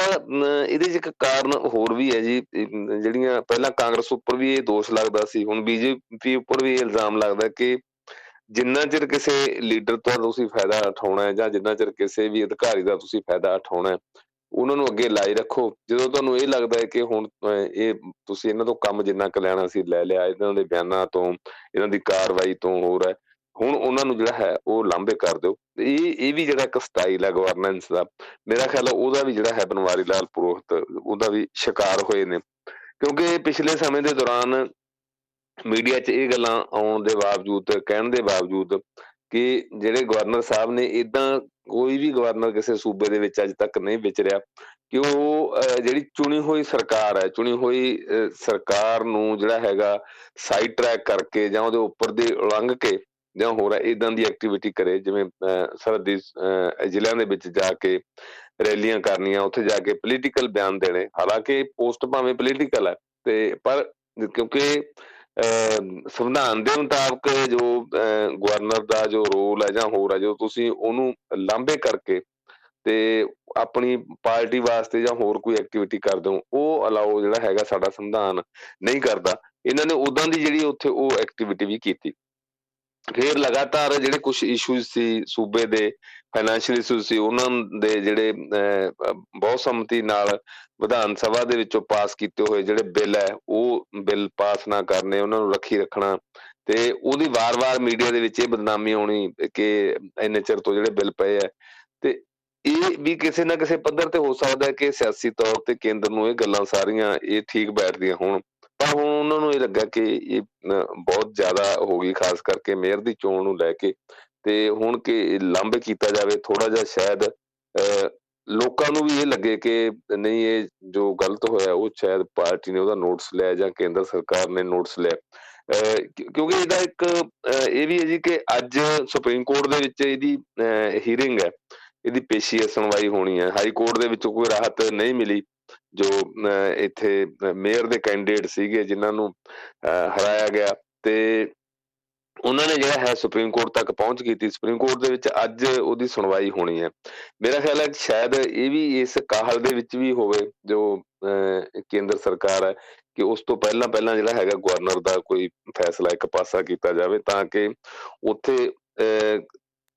ਇਹਦੇ 'ਚ ਇੱਕ ਕਾਰਨ ਹੋਰ ਵੀ ਹੈ ਜੀ ਜਿਹੜੀਆਂ ਪਹਿਲਾਂ ਕਾਂਗਰਸ ਉੱਪਰ ਵੀ ਇਹ ਦੋਸ਼ ਲੱਗਦਾ ਸੀ, ਹੁਣ ਬੀਜੇਪੀ ਉੱਪਰ ਵੀ ਇਹ ਇਲਜ਼ਾਮ ਲੱਗਦਾ ਕਿ ਜਿੰਨਾ ਚਿਰ ਕਿਸੇ ਲੀਡਰ ਤੋਂ ਤੁਸੀਂ ਫਾਇਦਾ ਉਠਾਉਣਾ ਹੈ ਜਾਂ ਜਿੰਨਾ ਚਿਰ ਕਿਸੇ ਵੀ ਅਧਿਕਾਰੀ ਦਾ ਤੁਸੀਂ ਫਾਇਦਾ ਉਠਾਉਣਾ ਹੈ, ਉਹਨਾਂ ਨੂੰ ਅੱਗੇ ਲਾਈ ਰੱਖੋ। ਜਦੋਂ ਤੁਹਾਨੂੰ ਇਹ ਲੱਗਦਾ ਹੈ ਕਿ ਹੁਣ ਇਹ ਤੁਸੀਂ ਇਹਨਾਂ ਤੋਂ ਕੰਮ ਜਿੰਨਾ ਕੁ ਲੈਣਾ ਸੀ, ਲੈ ਲਿਆ, ਇਹਨਾਂ ਦੇ ਬਿਆਨਾਂ ਤੋਂ, ਇਹਨਾਂ ਦੀ ਕਾਰਵਾਈ ਤੋਂ ਹੋਰ ਹੈ ਹੁਣ ਉਹਨਾਂ ਨੂੰ ਜਿਹੜਾ ਹੈ, ਉਹ ਲਾਂਬੇ ਕਰ ਦਿਓ। ਇਹ ਇਹ ਵੀ ਜਿਹੜਾ ਇੱਕ ਸਟਾਈਲ ਹੈ ਗਵਰਨੈਂਸ ਦਾ, ਮੇਰਾ ਖਿਆਲ ਹੈ ਉਹਦਾ ਵੀ ਜਿਹੜਾ ਹੈ ਬਨਵਾਰੀ ਲਾਲ ਪੁਰੋਹਿਤ, ਉਹਦਾ ਵੀ ਸ਼ਿਕਾਰ ਹੋਏ ਨੇ। ਕਿਉਂਕਿ ਪਿਛਲੇ ਸਮੇਂ ਦੇ ਦੌਰਾਨ ਮੀਡੀਆ 'ਚ ਇਹ ਗੱਲਾਂ ਆਉਣ ਦੇ ਬਾਵਜੂਦ, ਕਹਿਣ ਦੇ ਬਾਵਜੂਦ ਕਿ ਜਿਹੜੇ ਗਵਰਨਰ ਸਾਹਿਬ ਨੇ ਇਦਾਂ ਕੋਈ ਵੀ ਗਵਰਨਰ ਕਿਸੇ ਸੂਬੇ ਦੇ ਵਿੱਚ ਅੱਜ ਤੱਕ ਨਹੀਂ ਵਿਚਰਿਆ ਕਿ ਉਹ ਜਿਹੜੀ ਚੁਣੀ ਹੋਈ ਸਰਕਾਰ ਹੈ, ਚੁਣੀ ਹੋਈ ਸਰਕਾਰ ਨੂੰ ਜਿਹੜਾ ਹੈਗਾ ਸਾਈਡ ਟਰੈਕ ਕਰਕੇ ਜਾਂ ਉਹਦੇ ਉੱਪਰ ਦੇ ਉਲੰਘ ਕੇ ਜਾਂ ਹੋਰ ਇਦਾਂ ਦੀ ਐਕਟੀਵਿਟੀ ਕਰੇ, ਜਿਵੇਂ ਸਰਦੀ ਜ਼ਿਲ੍ਹਿਆਂ ਦੇ ਵਿੱਚ ਜਾ ਕੇ ਰੈਲੀਆਂ ਕਰਨੀਆਂ, ਉੱਥੇ ਜਾ ਕੇ ਪੋਲੀਟੀਕਲ ਬਿਆਨ ਦੇਣੇ। ਹਾਲਾਂਕਿ ਪੋਸਟ ਭਾਵੇਂ ਪੋਲੀਟੀਕਲ ਹੈ, ਤੇ ਪਰ ਕਿਉਂਕਿ ਸੰਵਿਧਾਨ ਦੇ ਮੁਤਾਬਕ ਜੋ ਗਵਰਨਰ ਦਾ ਜੋ ਰੋਲ ਹੈ ਜਾਂ ਹੋਰ ਹੈ, ਜੋ ਤੁਸੀਂ ਉਹਨੂੰ ਲਾਂਬੇ ਕਰਕੇ ਤੇ ਆਪਣੀ ਪਾਰਟੀ ਵਾਸਤੇ ਜਾਂ ਹੋਰ ਕੋਈ ਐਕਟੀਵਿਟੀ ਕਰਦੇ ਹੋ, ਉਹ ਅਲਾਉ ਜਿਹੜਾ ਹੈਗਾ ਸਾਡਾ ਸੰਵਿਧਾਨ ਨਹੀਂ ਕਰਦਾ। ਇਹਨਾਂ ਨੇ ਉਦਾਂ ਦੀ ਜਿਹੜੀ ਉੱਥੇ ਉਹ ਐਕਟੀਵਿਟੀ ਵੀ ਕੀਤੀ। ਫਿਰ ਲਗਾਤਾਰ ਜਿਹੜੇ ਕੁਝ ਇਸ਼ੂਜ਼ ਸੀ ਸੂਬੇ ਦੇ ਫਾਈਨੈਂਸ਼ੀਅਲ ਇਸ਼ੂਜ਼ ਸੀ, ਉਹਨਾਂ ਦੇ ਜਿਹੜੇ ਬਹੁਤ ਸੰਮਤੀ ਨਾਲ ਵਿਧਾਨ ਸਭਾ ਦੇ ਵਿੱਚੋਂ ਪਾਸ ਕੀਤੇ ਹੋਏ ਜਿਹੜੇ ਬਿੱਲ ਹੈ, ਉਹ ਬਿੱਲ ਪਾਸ ਨਾ ਕਰਨੇ, ਉਹਨਾਂ ਨੂੰ ਰੱਖੀ ਰੱਖਣਾ ਤੇ ਉਹਦੀ ਵਾਰ-ਵਾਰ ਮੀਡੀਆ ਦੇ ਵਿੱਚ ਇਹ ਬਦਨਾਮੀ ਆਉਣੀ ਕਿ ਇੰਨੇ ਚਿਰ ਤੋਂ ਜਿਹੜੇ ਬਿੱਲ ਪਏ ਆ ਤੇ ਇਹ ਵੀ ਕਿਸੇ ਨਾ ਕਿਸੇ ਪੱਧਰ ਤੇ ਹੋ ਸਕਦਾ ਹੈ ਕਿ ਸਿਆਸੀ ਤੌਰ ਤੇ ਕੇਂਦਰ ਨੂੰ ਇਹ ਗੱਲਾਂ ਸਾਰੀਆਂ ਇਹ ਠੀਕ ਬੈਠਦੀਆਂ ਹੋਣ। ਪਰ ਹੁਣ ਉਹਨਾਂ ਨੂੰ ਇਹ ਲੱਗਾ ਕਿ ਇਹ ਬਹੁਤ ਜ਼ਿਆਦਾ ਹੋ ਗਈ, ਖਾਸ ਕਰਕੇ ਮੇਅਰ ਦੀ ਚੋਣ ਨੂੰ ਲੈ ਕੇ। ਤੇ ਹੁਣ ਕਿ ਲੰਬੇ ਕੀਤਾ ਜਾਵੇ ਥੋੜਾ ਜਿਹਾ ਸ਼ਾਇਦ ਲੋਕਾਂ ਨੂੰ ਵੀ ਇਹ ਲੱਗੇ ਕਿ ਨਹੀਂ, ਇਹ ਜੋ ਗਲਤ ਹੋਇਆ, ਉਹ ਸ਼ਾਇਦ ਪਾਰਟੀ ਨੇ ਉਹਦਾ ਨੋਟਿਸ ਲਿਆ ਜਾਂ ਕੇਂਦਰ ਸਰਕਾਰ ਨੇ ਨੋਟਿਸ ਲਿਆ। ਕਿਉਂਕਿ ਇਹਦਾ ਇੱਕ ਇਹ ਵੀ ਹੈ ਜੀ ਕਿ ਅੱਜ ਸੁਪਰੀਮ ਕੋਰਟ ਦੇ ਵਿੱਚ ਇਹਦੀ ਹੀਅਰਿੰਗ ਹੈ। ਇਹਦੀ ਪੇਸ਼ੀ ਸੁਣਵਾਈ ਹੋਣੀ ਹੈ। ਹਾਈ ਕੋਰਟ ਦੇ ਵਿੱਚੋਂ ਕੋਈ ਰਾਹਤ ਨਹੀਂ ਮਿਲੀ। ਜੋ ਇੱਥੇ ਮੇਅਰ ਦੇ ਕੈਂਡੀਡੇਟ ਸੀਗੇ ਜਿਨ੍ਹਾਂ ਨੂੰ ਹਰਾਇਆ ਗਿਆ ਤੇ ਉਹਨਾਂ ਨੇ ਜਿਹੜਾ ਹੈ ਸੁਪਰੀਮ ਕੋਰਟ ਤੱਕ ਪਹੁੰਚ ਕੀਤੀ। ਸੁਪਰੀਮ ਕੋਰਟ ਦੇ ਵਿੱਚ ਅੱਜ ਉਹਦੀ ਸੁਣਵਾਈ ਹੋਣੀ ਹੈ। ਮੇਰਾ ਖਿਆਲ ਹੈ ਸ਼ਾਇਦ ਇਹ ਵੀ ਇਸ ਕਾਹਲ ਦੇ ਵਿੱਚ ਵੀ ਹੋਵੇ ਜੋ ਕੇਂਦਰ ਸਰਕਾਰ ਹੈ ਕਿ ਉਸ ਤੋਂ ਪਹਿਲਾਂ ਪਹਿਲਾਂ ਜਿਹੜਾ ਹੈਗਾ ਗਵਰਨਰ ਦਾ ਕੋਈ ਫੈਸਲਾ ਇੱਕ ਪਾਸਾ ਕੀਤਾ ਜਾਵੇ ਤਾਂ ਕਿ ਉੱਥੇ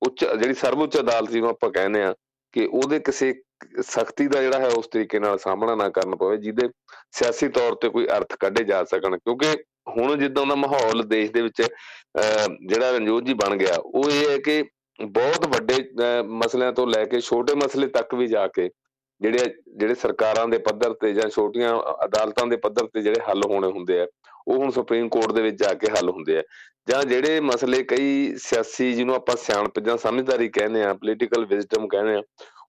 ਉੱਚ, ਜਿਹੜੀ ਸਰਵਉੱਚ ਅਦਾਲਤ ਜਿਹਨੂੰ ਆਪਾਂ ਕਹਿੰਦੇ ਆ ਕਿ ਉਹਦੇ ਕਿਸੇ ਸਖਤੀ ਦਾ ਜਿਹੜਾ ਹੈ ਉਸ ਤਰੀਕੇ ਨਾਲ ਸਾਹਮਣਾ ਨਾ ਕਰਨ ਪਵੇ, ਜਿਹਦੇ ਸਿਆਸੀ ਤੌਰ ਤੇ ਕੋਈ ਅਰਥ ਕੱਢੇ ਜਾ ਸਕਣ। ਕਿਉਂਕਿ ਹੁਣ ਜਿੱਦਾਂ ਦਾ ਮਾਹੌਲ ਦੇਸ਼ ਦੇ ਵਿੱਚ ਜਿਹੜਾ ਰਣਜੋਤ ਜੀ ਬਣ ਗਿਆ, ਉਹ ਇਹ ਹੈ ਕਿ ਬਹੁਤ ਵੱਡੇ ਮਸਲਿਆਂ ਤੋਂ ਲੈ ਕੇ ਛੋਟੇ ਮਸਲੇ ਤੱਕ ਵੀ ਜਾ ਕੇ ਜਿਹੜੇ ਜਿਹੜੇ ਸਰਕਾਰਾਂ ਦੇ ਪੱਧਰ ਤੇ ਜਾਂ ਛੋਟੀਆਂ ਅਦਾਲਤਾਂ ਦੇ ਪੱਧਰ ਤੇ ਜਿਹੜੇ ਹੱਲ ਹੋਣੇ ਹੁੰਦੇ ਆ ਉਹ ਹੁਣ ਸੁਪਰੀਮ ਕੋਰਟ ਦੇ ਵਿੱਚ ਜਾ ਕੇ ਹੱਲ ਹੁੰਦੇ ਆ। ਜਾਂ ਜਿਹੜੇ ਮਸਲੇ ਕਈ ਸਿਆਸੀ ਜਿਹਨੂੰ ਆਪਾਂ ਸਿਆਣਪ ਜਾਂ ਸਮਝਦਾਰੀ ਕਹਿੰਦੇ ਆ ਪੋਲੀਟੀਕਲ ਵਿਜ਼ਡਮ ਕਹਿੰਦੇ ਆ,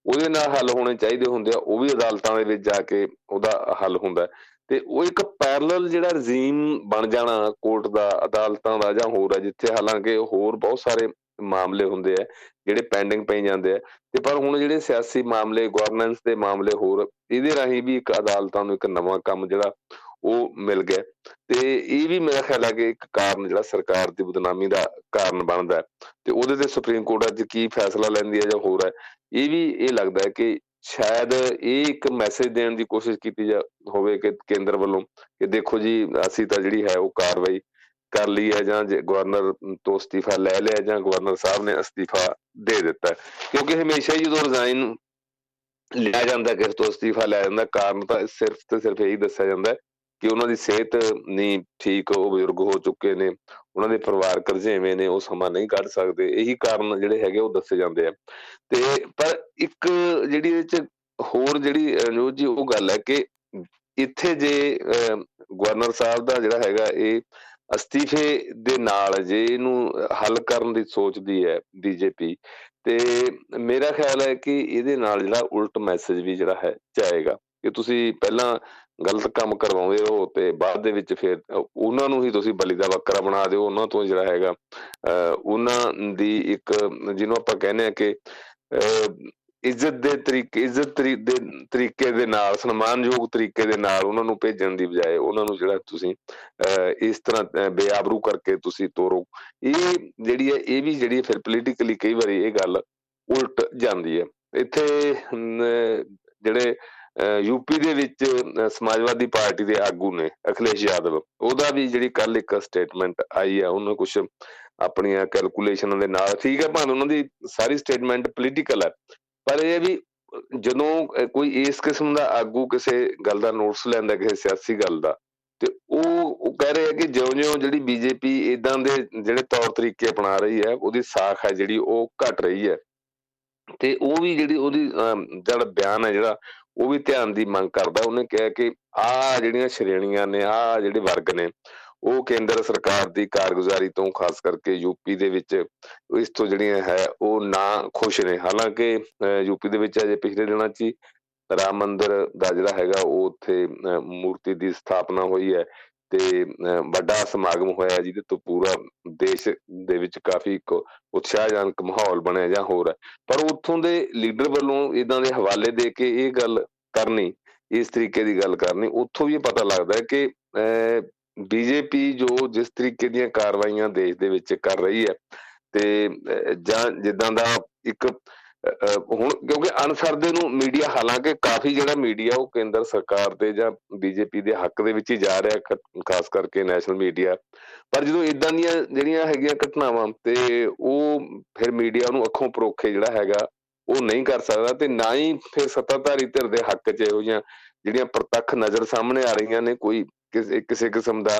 ਉਹਦੇ ਨਾਲ ਹੱਲ ਹੋਣੇ ਚਾਹੀਦੇ ਹੁੰਦੇ ਆ, ਉਹ ਵੀ ਅਦਾਲਤਾਂ ਦੇ ਵਿੱਚ ਜਾ ਕੇ ਉਹਦਾ ਹੱਲ ਹੁੰਦਾ ਤੇ ਉਹ ਇੱਕ ਪੈਰਲਲ ਜਿਹੜਾ ਰਜੀਮ ਬਣ ਜਾਣਾ ਕੋਰਟ ਦਾ, ਅਦਾਲਤਾਂ ਦਾ ਜਾਂ ਹੋਰ ਆ, ਜਿੱਥੇ ਹਾਲਾਂਕਿ ਹੋਰ ਬਹੁਤ ਸਾਰੇ ਮਾਮਲੇ ਹੁੰਦੇ ਆ, ਜਿਹੜੇ ਪੈਂਡਿੰਗ ਪਈ ਜਾਂਦੇ ਆ। ਤੇ ਪਰ ਹੁਣ ਜਿਹੜੇ ਸਿਆਸੀ ਮਾਮਲੇ ਗਵਰਨੈਂਸ ਦੇ ਮਾਮਲੇ ਹੋਰ, ਇਹਦੇ ਰਾਹੀਂ ਵੀ ਇੱਕ ਅਦਾਲਤਾਂ ਨੂੰ ਇੱਕ ਨਵਾਂ ਕੰਮ ਜਿਹੜਾ ਉਹ ਮਿਲ ਗਿਆ ਤੇ ਇਹ ਵੀ ਮੇਰਾ ਖਿਆਲ ਹੈ ਕਿ ਇੱਕ ਕਾਰਨ ਜਿਹੜਾ ਸਰਕਾਰ ਦੀ ਬਦਨਾਮੀ ਦਾ ਕਾਰਨ ਬਣਦਾ ਤੇ ਉਹਦੇ ਤੇ ਸੁਪਰੀਮ ਕੋਰਟ ਅੱਜ ਕੀ ਫੈਸਲਾ ਲੈਂਦੀ ਹੈ ਜਾਂ ਹੋਰ ਹੈ, ਇਹ ਵੀ ਇਹ ਲੱਗਦਾ ਹੈ ਕਿ ਸ਼ਾਇਦ ਇਹ ਇੱਕ ਮੈਸੇਜ ਦੇਣ ਦੀ ਕੋਸ਼ਿਸ਼ ਕੀਤੀ ਜਾ ਹੋਵੇ ਕਿ ਕੇਂਦਰ ਵੱਲੋਂ ਕਿ ਦੇਖੋ ਜੀ, ਅਸੀਂ ਤਾਂ ਜਿਹੜੀ ਹੈ ਉਹ ਕਾਰਵਾਈ ਕਰ ਲਈ ਹੈ ਜਾਂ ਗਵਰਨਰ ਤੋਂ ਅਸਤੀਫਾ ਲੈ ਲਿਆ ਜਾਂ ਗਵਰਨਰ ਸਾਹਿਬ ਨੇ ਅਸਤੀਫਾ ਦੇ ਦਿੱਤਾ ਕਿਉਂਕਿ ਹਮੇਸ਼ਾ ਹੀ ਜਦੋਂ ਰਿਜ਼ਾਈਨ ਲਿਆ ਜਾਂਦਾ, ਕਿਸ ਤੋਂ ਅਸਤੀਫਾ ਲੈ ਜਾਂਦਾ, ਕਾਰਨ ਤਾਂ ਸਿਰਫ ਤੇ ਸਿਰਫ ਇਹੀ ਦੱਸਿਆ ਜਾਂਦਾ ਕਿ ਉਹਨਾਂ ਦੀ ਸਿਹਤ ਨਹੀਂ ਠੀਕ ਉਹ ਬਜ਼ੁਰਗ ਹੋ ਚੁੱਕੇ ਨੇ, ਉਹਨਾਂ ਦੇ ਪਰਿਵਾਰ ਕਰਜ਼ੇਵੇਂ ਨੇ, ਉਹ ਸਮਾਂ ਨਹੀਂ ਕੱਢ ਸਕਦੇ, ਇਹੀ ਕਾਰਨ ਜਿਹੜੇ ਹੈਗੇ ਉਹ ਦੱਸੇ ਜਾਂਦੇ ਆ। ਤੇ ਪਰ ਇੱਕ ਜਿਹੜੀ ਇਹ ਚ ਹੋਰ ਜਿਹੜੀ ਜੋ ਜੀ, ਉਹ ਗੱਲ ਹੈ ਕਿ ਇੱਥੇ ਜੇ ਗਵਰਨਰ ਸਾਹਿਬ ਦਾ ਜਿਹੜਾ ਹੈਗਾ, ਇਹ ਅਸਤੀਫੇ ਦੇ ਨਾਲ ਜੇ ਇਹਨੂੰ ਹੱਲ ਕਰਨ ਦੀ ਸੋਚਦੀ ਹੈ ਬੀਜੇਪੀ ਤੇ ਮੇਰਾ ਖਿਆਲ ਹੈ ਕਿ ਇਹਦੇ ਨਾਲ ਜਿਹੜਾ ਉਲਟ ਮੈਸੇਜ ਵੀ ਜਿਹੜਾ ਹੈ ਜਾਏਗਾ। ਕਿ ਤੁਸੀਂ ਪਹਿਲਾਂ ਗਲਤ ਕੰਮ ਕਰਵਾਉਂਦੇ ਹੋ ਤੇ ਬਾਅਦ ਦੇ ਵਿੱਚ ਫਿਰ ਉਹਨਾਂ ਨੂੰ ਹੀ ਤੁਸੀਂ ਬਲੀ ਦਾ ਬੱਕਰਾ ਬਣਾ ਦਿਓ, ਉਹਨਾਂ ਤੋਂ ਜਿਹੜਾ ਹੈਗਾ। ਉਹਨਾਂ ਦੀ ਇੱਕ, ਜਿਹਨੂੰ ਆਪਾਂ ਕਹਿੰਦੇ ਆ ਕਿ ਇੱਜ਼ਤ ਦੇ ਤਰੀਕੇ, ਇੱਜ਼ਤ ਦੇ ਤਰੀਕੇ ਦੇ ਨਾਲ, ਸਨਮਾਨਯੋਗ ਤਰੀਕੇ ਦੇ ਨਾਲ ਉਹਨਾਂ ਨੂੰ ਭੇਜਣ ਦੀ ਬਜਾਏ ਉਹਨਾਂ ਨੂੰ ਜਿਹੜਾ ਤੁਸੀਂ ਇਸ ਤਰ੍ਹਾਂ ਬੇਆਬਰੂ ਕਰਕੇ ਤੁਸੀਂ ਤੋਰੋ। ਇਹ ਜਿਹੜੀ ਹੈ, ਇਹ ਵੀ ਜਿਹੜੀ ਫਿਰ ਪੋਲੀਟੀਕਲੀ ਕਈ ਵਾਰੀ ਇਹ ਗੱਲ ਉਲਟ ਜਾਂਦੀ ਹੈ। ਇੱਥੇ ਜਿਹੜੇ ਯੂਪੀ ਦੇ ਵਿੱਚ ਸਮਾਜਵਾਦੀ ਪਾਰਟੀ ਦੇ ਆਗੂ ਨੇ ਅਖਿਲੇਸ਼ ਯਾਦਵ। ਉਹਦਾ ਵੀ ਜਿਹੜੀ ਕੱਲ ਇੱਕ ਸਟੇਟਮੈਂਟ ਆਈ ਆ, ਉਹਨਾਂ ਕੁਝ ਆਪਣੀਆਂ ਕੈਲਕੂਲੇਸ਼ਨਾਂ ਦੇ ਨਾਲ ਠੀਕ ਹੈ ਭਾਵੇਂ ਉਹਨਾਂ ਦੀ ਸਾਰੀ ਸਟੇਟਮੈਂਟ ਪੋਲੀਟੀਕਲ ਹੈ। ਪਰ ਇਹ ਵੀ ਜਦੋਂ ਕੋਈ ਇਸ ਕਿਸਮ ਦਾ ਆਗੂ ਕਿਸੇ ਗੱਲ ਦਾ ਨੋਟਿਸ ਲੈਂਦਾ, ਕਿਸੇ ਸਿਆਸੀ ਗੱਲ ਦਾ, ਤੇ ਉਹ ਉਹ ਕਹਿ ਰਹੇ ਆ ਕਿ ਜਿਉਂ-ਜਿਉਂ ਜਿਹੜੀ ਬੀਜੇਪੀ ਇਦਾਂ ਦੇ ਜਿਹੜੇ ਤੌਰ ਤਰੀਕੇ ਅਪਣਾ ਰਹੀ ਹੈ, ਉਹਦੀ ਸਾਖ ਹੈ ਜਿਹੜੀ ਉਹ ਘਟ ਰਹੀ ਹੈ। ਤੇ ਉਹ ਵੀ ਜਿਹੜੀ ਉਹਦੀ ਜਿਹੜਾ ਬਿਆਨ ਹੈ ਜਿਹੜਾ ਉਹ ਵੀ ਧਿਆਨ ਦੀ ਮੰਗ ਕਰਦਾ, ਉਹਨੇ ਕਿਹਾ ਕਿ ਆ ਜਿਹੜੀਆਂ ਸ਼੍ਰੇਣੀਆਂ ਨੇ ਆ ਜਿਹੜੇ ਵਰਗ ਨੇ, ਉਹ ਕੇਂਦਰ ਸਰਕਾਰ ਦੀ ਕਾਰਗੁਜ਼ਾਰੀ ਤੋਂ, ਖਾਸ ਕਰਕੇ ਯੂਪੀ ਦੇ ਵਿੱਚ, ਇਸ ਤੋਂ ਜਿਹੜੀਆਂ ਹੈ, ਉਹ ਨਾ ਖੁਸ਼ ਨੇ। ਹਾਲਾਂਕਿ ਯੂਪੀ ਦੇ ਵਿੱਚ ਅਜੇ ਪਿਛਲੇ ਦਿਨਾਂ 'ਚ ਰਾਮ ਮੰਦਿਰ ਦਾ ਜਿਹੜਾ ਹੈਗਾ, ਉਹ ਉੱਥੇ ਮੂਰਤੀ ਦੀ ਸਥਾਪਨਾ ਹੋਈ ਹੈ। ਤੇ ਵੱਡਾ ਸਮਾਗਮ ਹੋਇਆ ਜਿਹਦੇ ਤੋਂ ਪੂਰਾ ਦੇਸ਼ ਦੇ ਵਿੱਚ ਕਾਫੀ ਇੱਕ ਉਤਸ਼ਾਹਜਨਕ ਮਾਹੌਲ ਬਣਿਆ ਜਾਂ ਹੋਰ ਹੈ। ਪਰ ਉੱਥੋਂ ਦੇ ਲੀਡਰ ਵੱਲੋਂ ਇਦਾਂ ਦੇ ਹਵਾਲੇ ਦੇ ਕੇ ਇਹ ਗੱਲ ਕਰਨੀ, ਇਸ ਤਰੀਕੇ ਦੀ ਗੱਲ ਕਰਨੀ, ਉੱਥੋਂ ਵੀ ਪਤਾ ਲੱਗਦਾ ਹੈ ਕਿ ਬੀਜੇਪੀ ਜੋ ਜਿਸ ਤਰੀਕੇ ਦੀਆਂ ਕਾਰਵਾਈਆਂ ਦੇਸ਼ ਦੇ ਵਿੱਚ ਕਰ ਰਹੀ ਹੈ, ਤੇ ਜਾਂ ਜਿੱਦਾਂ ਦਾ ਇੱਕ ਹੁਣ ਕਿਉਂਕਿ ਅਨਸਰਦੇ ਨੂੰ ਮੀਡੀਆ ਹਾਲਾਂਕਿ ਕਾਫੀ ਜਿਹੜਾ ਮੀਡੀਆ ਉਹ ਕੇਂਦਰ ਸਰਕਾਰ ਤੇ ਜਾਂ ਬੀਜੇਪੀ ਦੇ ਹੱਕ ਦੇ ਵਿੱਚ ਹੀ ਜਾ ਰਿਹਾ ਖਾਸ ਕਰਕੇ ਨੈਸ਼ਨਲ ਮੀਡੀਆ। ਪਰ ਜਦੋਂ ਇਦਾਂ ਦੀਆਂ ਜਿਹੜੀਆਂ ਹੈਗੀਆਂ ਘਟਨਾਵਾਂ ਤੇ ਉਹ ਫਿਰ ਮੀਡੀਆ ਨੂੰ ਅੱਖੋਂ ਪਰੋਖੇ ਜਿਹੜਾ ਹੈਗਾ, ਉਹ ਨਹੀਂ ਕਰ ਸਕਦਾ ਤੇ ਨਾ ਹੀ ਫਿਰ ਸੱਤਾਧਾਰੀ ਧਿਰ ਦੇ ਹੱਕ 'ਚ ਇਹੋ ਜਿਹੀਆਂ ਜਿਹੜੀਆਂ ਪ੍ਰਤੱਖ ਨਜ਼ਰ ਸਾਹਮਣੇ ਆ ਰਹੀਆਂ ਨੇ ਕੋਈ ਕਿਸੇ ਕਿਸੇ ਕਿਸਮ ਦਾ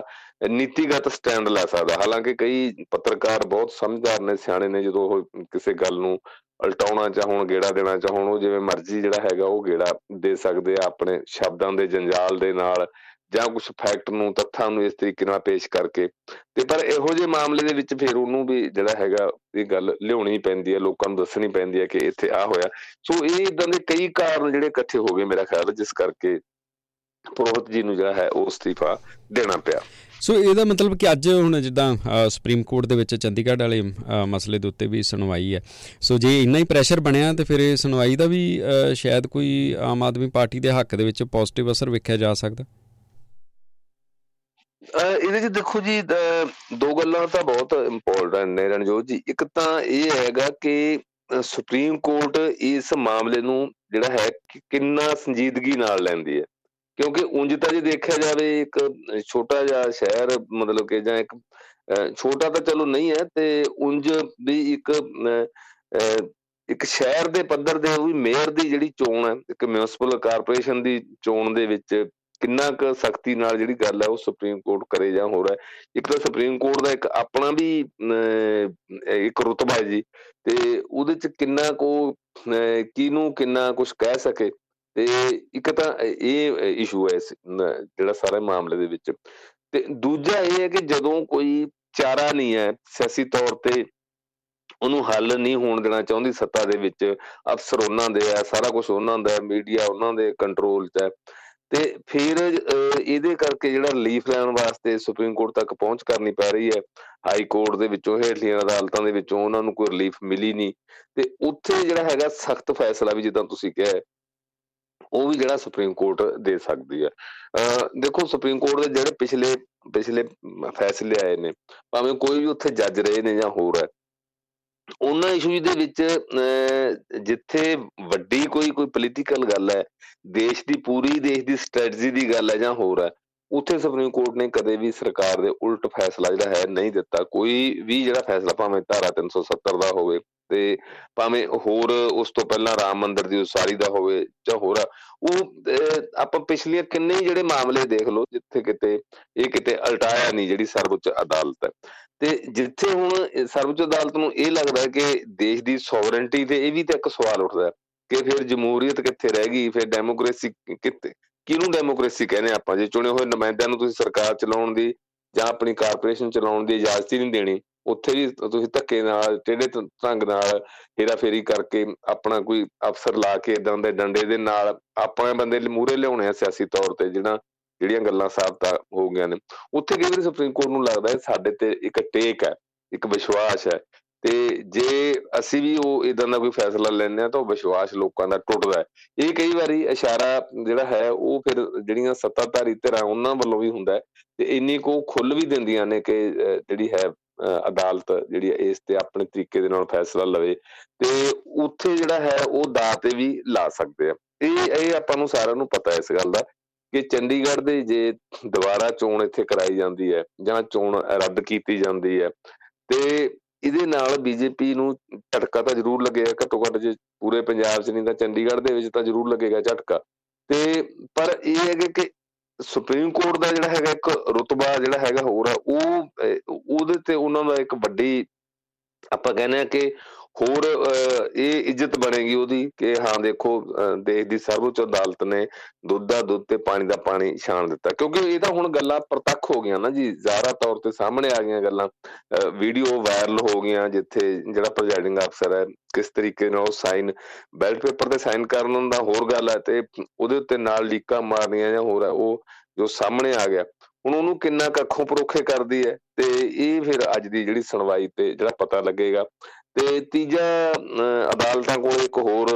ਨੀਤੀਗਤ ਸਟੈਂਡ ਲੈ ਸਕਦਾ। ਹਾਲਾਂਕਿ ਕਈ ਪੱਤਰਕਾਰ ਬਹੁਤ ਸਮਝਦਾਰ ਨੇ, ਸਿਆਣੇ ਨੇ ਜਦੋਂ ਉਹ ਕਿਸੇ ਗੱਲ ਨੂੰ ਉਲਟਾਉਣਾ ਚਾਹਣ ਗੇੜਾ ਦੇਣਾ ਚਾਹਣ ਉਹ ਜਿਵੇਂ ਮਰਜ਼ੀ ਜਿਹੜਾ ਹੈਗਾ ਉਹ ਗੇੜਾ ਦੇ ਸਕਦੇ ਆ ਆਪਣੇ ਸ਼ਬਦਾਂ ਦੇ ਜੰਜਾਲ ਦੇ ਨਾਲ ਜਾਂ ਕੁਝ ਫੈਕਟ ਨੂੰ ਤੱਥਾਂ ਨੂੰ ਇਸ ਤਰੀਕੇ ਨਾਲ ਪੇਸ਼ ਕਰਕੇ। ਤੇ ਪਰ ਇਹੋ ਜਿਹੇ ਮਾਮਲੇ ਦੇ ਵਿੱਚ ਫਿਰ ਉਹਨੂੰ ਵੀ ਜਿਹੜਾ ਹੈਗਾ ਇਹ ਗੱਲ ਲਿਆਉਣੀ ਪੈਂਦੀ ਹੈ, ਲੋਕਾਂ ਨੂੰ ਦੱਸਣੀ ਪੈਂਦੀ ਹੈ ਕਿ ਇੱਥੇ ਆ ਹੋਇਆ। ਸੋ ਇਹ ਇਦਾਂ ਦੇ ਕਈ ਕਾਰਨ ਜਿਹੜੇ ਇਕੱਠੇ ਹੋ ਗਏ ਮੇਰਾ ਖਿਆਲ ਜਿਸ ਕਰਕੇ ਪ੍ਰੋਹਤ ਜੀ ਨੂੰ ਜਿਹੜਾ ਹੈ ਉਹ ਅਸਤੀਫਾ ਦੇਣਾ ਪਿਆ। ਸੋ ਇਹਦਾ ਮਤਲਬ ਕਿ ਅੱਜ ਹੁਣ ਜਿੱਦਾਂ ਸੁਪਰੀਮ ਕੋਰਟ ਦੇ ਵਿੱਚ ਚੰਡੀਗੜ੍ਹ ਵਾਲੇ ਮਸਲੇ ਦੇ ਉੱਤੇ ਵੀ ਸੁਣਵਾਈ ਹੈ। ਸੋ ਜੇ ਇੰਨਾ ਹੀ ਪ੍ਰੈਸ਼ਰ ਬਣਿਆ ਤੇ ਫਿਰ ਇਹ ਸੁਣਵਾਈ ਦਾ ਵੀ ਸ਼ਾਇਦ ਕੋਈ ਆਮ ਆਦਮੀ ਪਾਰਟੀ ਦੇ ਹੱਕ ਦੇ ਵਿੱਚ ਪੋਜ਼ਿਟਿਵ ਅਸਰ ਵੇਖਿਆ ਜਾ ਸਕਦਾ? ਇਹਦੇ ਵਿੱਚ ਦੇਖੋ ਜੀ ਦੋ ਗੱਲਾਂ ਤਾਂ ਬਹੁਤ ਇੰਪੋਰਟੈਂਟ ਨੇ ਰਣਜੋਤ ਜੀ। ਇੱਕ ਤਾਂ ਇਹ ਹੈਗਾ ਕਿ ਸੁਪਰੀਮ ਕੋਰਟ ਇਸ ਮਾਮਲੇ ਨੂੰ ਜਿਹੜਾ ਹੈ ਕਿੰਨਾ ਸੰਜੀਦਗੀ ਨਾਲ ਲੈਂਦੀ ਹੈ। ਕਿਉਂਕਿ ਉਂਝ ਤਾਂ ਜੇ ਦੇਖਿਆ ਜਾਵੇ ਇੱਕ ਛੋਟਾ ਜਿਹਾ ਸ਼ਹਿਰ, ਮਤਲਬ ਕਿ ਜਾਂ ਇੱਕ ਛੋਟਾ ਤਾਂ ਚਲੋ ਨਹੀਂ ਹੈ, ਤੇ ਉਂਝ ਵੀ ਇੱਕ ਇੱਕ ਸ਼ਹਿਰ ਦੇ ਪੱਧਰ ਦੇ ਉਹ ਵੀ ਮੇਅਰ ਦੀ ਜਿਹੜੀ ਚੋਣ ਹੈ, ਇੱਕ ਮਿਊਨਿਸਪਲ ਕਾਰਪੋਰੇਸ਼ਨ ਦੀ ਚੋਣ ਦੇ ਵਿੱਚ ਕਿੰਨਾ ਕੁ ਸਖਤੀ ਨਾਲ ਜਿਹੜੀ ਗੱਲ ਹੈ ਉਹ ਸੁਪਰੀਮ ਕੋਰਟ ਕਰੇ ਜਾਂ ਹੋ। ਰਿਹਾ ਇੱਕ ਤਾਂ ਸੁਪਰੀਮ ਕੋਰਟ ਦਾ ਇੱਕ ਆਪਣਾ ਵੀ ਇੱਕ ਰੁਤਬਾ ਹੈ ਜੀ, ਤੇ ਉਹਦੇ ਚ ਕਿੰਨਾ ਕੋ ਕਿਨੂੰ ਕਿੰਨਾ ਕੁਝ ਕਹਿ ਸਕੇ ਤੇ ਇੱਕ ਤਾਂ ਇਹ ਇਸ਼ੂ ਹੈ ਜਿਹੜਾ ਸਾਰੇ ਮਾਮਲੇ ਦੇ ਵਿੱਚ। ਤੇ ਦੂਜਾ ਇਹ ਹੈ ਕਿ ਜਦੋਂ ਕੋਈ ਚਾਰਾ ਨਹੀਂ ਹੈ, ਸਿਆਸੀ ਤੌਰ ਤੇ ਉਹਨੂੰ ਹੱਲ ਨਹੀਂ ਹੋਣ ਦੇਣਾ ਚਾਹੁੰਦੀ ਸੱਤਾ ਦੇ ਵਿੱਚ, ਅਫਸਰ ਉਹਨਾਂ ਦੇ ਆ ਸਾਰਾ ਕੁਝ ਉਹਨਾਂ ਦਾ ਮੀਡੀਆ ਉਹਨਾਂ ਦੇ ਕੰਟਰੋਲ 'ਚ ਹੈ। ਤੇ ਫਿਰ ਇਹਦੇ ਕਰਕੇ ਜਿਹੜਾ ਰਿਲੀਫ ਲੈਣ ਵਾਸਤੇ ਸੁਪਰੀਮ ਕੋਰਟ ਤੱਕ ਪਹੁੰਚ ਕਰਨੀ ਪੈ ਰਹੀ ਹੈ, ਹਾਈ ਕੋਰਟ ਦੇ ਵਿੱਚੋਂ, ਹੇਠਲੀਆਂ ਅਦਾਲਤਾਂ ਦੇ ਵਿੱਚੋਂ, ਉਹਨਾਂ ਨੂੰ ਕੋਈ ਰਿਲੀਫ ਮਿਲੀ ਨਹੀਂ। ਤੇ ਉੱਥੇ ਜਿਹੜਾ ਹੈਗਾ ਸਖਤ ਫੈਸਲਾ ਵੀ ਜਿੱਦਾਂ ਤੁਸੀਂ ਕਿਹਾ ਉਹ ਵੀ ਜਿਹੜਾ ਸੁਪਰੀਮ ਕੋਰਟ ਦੇ ਸਕਦੀ ਹੈ। ਦੇਖੋ ਸੁਪਰੀਮ ਕੋਰਟ ਦੇ ਜਿਹੜੇ ਪਿਛਲੇ ਪਿਛਲੇ ਫੈਸਲੇ ਆਏ ਨੇ, ਭਾਵੇਂ ਕੋਈ ਵੀ ਉੱਥੇ ਜੱਜ ਰਹੇ ਨੇ ਜਾਂ ਹੋਰ ਹੈ, ਉਹਨਾਂ ਇਸ਼ੂਜ਼ ਦੇ ਵਿੱਚ ਜਿੱਥੇ ਵੱਡੀ ਕੋਈ ਕੋਈ ਪੋਲੀਟੀਕਲ ਗੱਲ ਹੈ, ਦੇਸ਼ ਦੀ ਪੂਰੀ ਦੇਸ਼ ਦੀ ਸਟ੍ਰੈਟਜੀ ਦੀ ਗੱਲ ਹੈ ਜਾਂ ਹੋਰ ਹੈ ਉੱਥੇ ਸੁਪਰੀਮ ਕੋਰਟ ਨੇ ਕਦੇ ਵੀ ਸਰਕਾਰ ਦੇ ਉਲਟ ਫੈਸਲਾ ਜਿਹੜਾ ਹੈ ਨਹੀਂ ਦਿੱਤਾ। ਕੋਈ ਵੀ ਜਿਹੜਾ ਫੈਸਲਾ, ਭਾਵੇਂ ਧਾਰਾ 370 ਦਾ ਹੋਵੇ ਤੇ ਭਾਵੇਂ ਹੋਰ ਉਸ ਤੋਂ ਪਹਿਲਾਂ ਰਾਮ ਮੰਦਿਰ ਦੀ ਉਸਾਰੀ ਦਾ ਹੋਵੇ ਜਾਂ ਹੋਰ, ਉਹ ਆਪਾਂ ਪਿਛਲੀਆਂ ਕਿੰਨੇ ਜਿਹੜੇ ਮਾਮਲੇ ਦੇਖ ਲਓ, ਜਿੱਥੇ ਕਿਤੇ ਇਹ ਕਿਤੇ ਅਲਟਾਇਆ ਨਹੀਂ ਜਿਹੜੀ ਸਰਵਉੱਚ ਅਦਾਲਤ ਹੈ। ਤੇ ਜਿੱਥੇ ਹੁਣ ਸਰਵਉੱਚ ਅਦਾਲਤ ਨੂੰ ਇਹ ਲੱਗਦਾ ਹੈ ਕਿ ਦੇਸ਼ ਦੀ ਸੋਵਰੇਨਟੀ ਤੇ ਇਹ ਵੀ ਤਾਂ ਇੱਕ ਸਵਾਲ ਉੱਠਦਾ ਕਿ ਫਿਰ ਜਮਹੂਰੀਅਤ ਕਿੱਥੇ ਰਹਿ ਗਈ, ਫਿਰ ਡੈਮੋਕ੍ਰੇਸੀ ਕਿੱਥੇ? ਕਿਹਨੂੰ ਡੈਮੋਕ੍ਰੇਸੀ ਕਹਿੰਦੇ ਆਪਾਂ? ਜੇ ਚੁਣੇ ਹੋਏ ਨੁਮਾਇੰਦਿਆਂ ਨੂੰ ਤੁਸੀਂ ਸਰਕਾਰ ਚਲਾਉਣ ਦੀ ਜਾਂ ਆਪਣੀ ਕਾਰਪੋਰੇਸ਼ਨ ਚਲਾਉਣ ਦੀ ਇਜਾਜ਼ਤ ਹੀ ਨਹੀਂ ਦੇਣੀ, ਉੱਥੇ ਵੀ ਤੁਸੀਂ ਧੱਕੇ ਨਾਲ ਟੇਡੇ ਢੰਗ ਨਾਲ ਹੇਰਾ ਫੇਰੀ ਕਰਕੇ ਆਪਣਾ ਕੋਈ ਅਫਸਰ ਲਾ ਕੇ ਇਦਾਂ ਦੇ ਡੰਡੇ ਦੇ ਨਾਲ ਆਪਣੇ ਬੰਦੇ ਮੂਰੇ ਲਿਆਉਣੇ ਆ ਸਿਆਸੀ ਤੌਰ ਤੇ, ਜਿਹੜਾ, ਜਿਹੜੀਆਂ ਗੱਲਾਂ ਸਾਬਤਾ ਹੋ ਗਈਆਂ ਨੇ। ਉੱਥੇ ਕਈ ਵਾਰੀ ਸੁਪਰੀਮ ਕੋਰਟ ਨੂੰ ਲੱਗਦਾ ਹੈ ਸਾਡੇ ਤੇ ਇੱਕ ਟੇਕ ਹੈ, ਇੱਕ ਵਿਸ਼ਵਾਸ ਹੈ? ਤੇ ਜੇ ਅਸੀਂ ਵੀ ਉਹ ਇਦਾਂ ਦਾ ਕੋਈ ਫੈਸਲਾ ਲੈਂਦੇ ਆ ਤਾਂ ਉਹ ਵਿਸ਼ਵਾਸ ਲੋਕਾਂ ਦਾ ਟੁੱਟਦਾ ਹੈ। ਇਹ ਕਈ ਵਾਰੀ ਇਸ਼ਾਰਾ ਜਿਹੜਾ ਹੈ, ਉਹ ਫਿਰ ਜਿਹੜੀਆਂ ਸੱਤਾਧਾਰੀ ਧਿਰਾਂ ਉਹਨਾਂ ਵੱਲੋਂ ਵੀ ਹੁੰਦਾ ਤੇ ਇੰਨੀ ਕੋ ਖੁੱਲ ਵੀ ਦਿੰਦੀਆਂ ਨੇ ਕਿ ਜਿਹੜੀ ਹੈ ਅਦਾਲਤ ਜਿਹੜੀ ਇਸ ਤੇ ਆਪਣੇ ਤਰੀਕੇ ਦੇ ਨਾਲ ਫੈਸਲਾ ਲਵੇ ਤੇ ਉੱਥੇ ਜਿਹੜਾ ਹੈ, ਉਹ ਦਾਅ ਤੇ ਵੀ ਲਾ ਸਕਦੇ ਆ। ਇਹ ਇਹ ਆਪਾਂ ਨੂੰ ਸਾਰਿਆਂ ਨੂੰ ਪਤਾ ਇਸ ਗੱਲ ਦਾ ਕਿ ਚੰਡੀਗੜ੍ਹ ਦੇ ਜੇ ਦੁਬਾਰਾ ਚੋਣ ਇੱਥੇ ਕਰਾਈ ਜਾਂਦੀ ਹੈ ਜਾਂ ਚੋਣ ਰੱਦ ਕੀਤੀ ਜਾਂਦੀ ਹੈ ਤੇ ਇਹਦੇ ਨਾਲ ਬੀਜੇਪੀ ਨੂੰ ਝਟਕਾ ਤਾਂ ਜ਼ਰੂਰ ਲੱਗੇਗਾ, ਘੱਟੋ ਘੱਟ ਜੇ ਪੂਰੇ ਪੰਜਾਬ 'ਚ ਨਹੀਂ ਤਾਂ ਚੰਡੀਗੜ੍ਹ ਦੇ ਵਿੱਚ ਤਾਂ ਜ਼ਰੂਰ ਲੱਗੇਗਾ ਝਟਕਾ। ਤੇ ਪਰ ਇਹ ਹੈ ਕਿ ਸੁਪਰੀਮ ਕੋਰਟ ਦਾ ਜਿਹੜਾ ਹੈਗਾ ਇੱਕ ਰੁਤਬਾ ਜਿਹੜਾ ਹੈਗਾ ਹੋਰ ਆ, ਉਹ ਉਹਦੇ ਤੇ ਉਹਨਾਂ ਦਾ ਇੱਕ ਵੱਡੀ ਆਪਾਂ ਕਹਿੰਦੇ ਆ ਕਿ ਹੋਰ ਇਹ ਇੱਜ਼ਤ ਬਣੇਗੀ ਉਹਦੀ ਕਿ ਹਾਂ, ਦੇਖੋ ਦੇਸ਼ ਦੀ ਸਰਵਉੱਚ ਅਦਾਲਤ ਨੇ ਦੁੱਧ ਦਾ ਦੁੱਧ ਤੇ ਪਾਣੀ ਦਾ ਪਾਣੀ ਛਾਣ ਦਿੱਤਾ। ਕਿਉਂਕਿ ਇਹ ਤਾਂ ਹੁਣ ਗੱਲਾਂ ਪ੍ਰਤੱਖ ਹੋ ਗਈਆਂ ਨਾ ਜੀ। ਜ਼ਾਰਾ ਤੌਰ ਤੇ ਸਾਹਮਣੇ ਆ ਗਈਆਂ ਗੱਲਾਂ। ਵੀਡੀਓ ਵਾਇਰਲ ਹੋ ਗਈਆਂ, ਜਿੱਥੇ ਜਿਹੜਾ ਪ੍ਰੈਜ਼ਾਈਡਿੰਗ ਅਫਸਰ ਹੈ, ਕਿਸ ਤਰੀਕੇ ਨਾਲ ਉਹ ਸਾਈਨ ਬੈਲਟ ਪੇਪਰ ਤੇ ਸਾਈਨ ਕਰਨ ਦਾ ਹੋਰ ਗੱਲ ਹੈ ਤੇ ਉਹਦੇ ਉੱਤੇ ਨਾਲ ਲੀਕਾਂ ਮਾਰਨੀਆਂ ਜਾਂ ਹੋਰ ਹੈ, ਉਹ ਜੋ ਸਾਹਮਣੇ ਆ ਗਿਆ। ਹੁਣ ਉਹਨੂੰ ਕਿੰਨਾ ਕੱਖੋਂ ਪਰੋਖੇ ਕਰਦੀ ਹੈ ਤੇ ਇਹ ਫਿਰ ਅੱਜ ਦੀ ਜਿਹੜੀ ਸੁਣਵਾਈ ਤੇ ਜਿਹੜਾ ਪਤਾ ਲੱਗੇਗਾ ਤੇ ਤੀਜਾ ਅਦਾਲਤਾਂ ਕੋਲ ਇੱਕ ਹੋਰ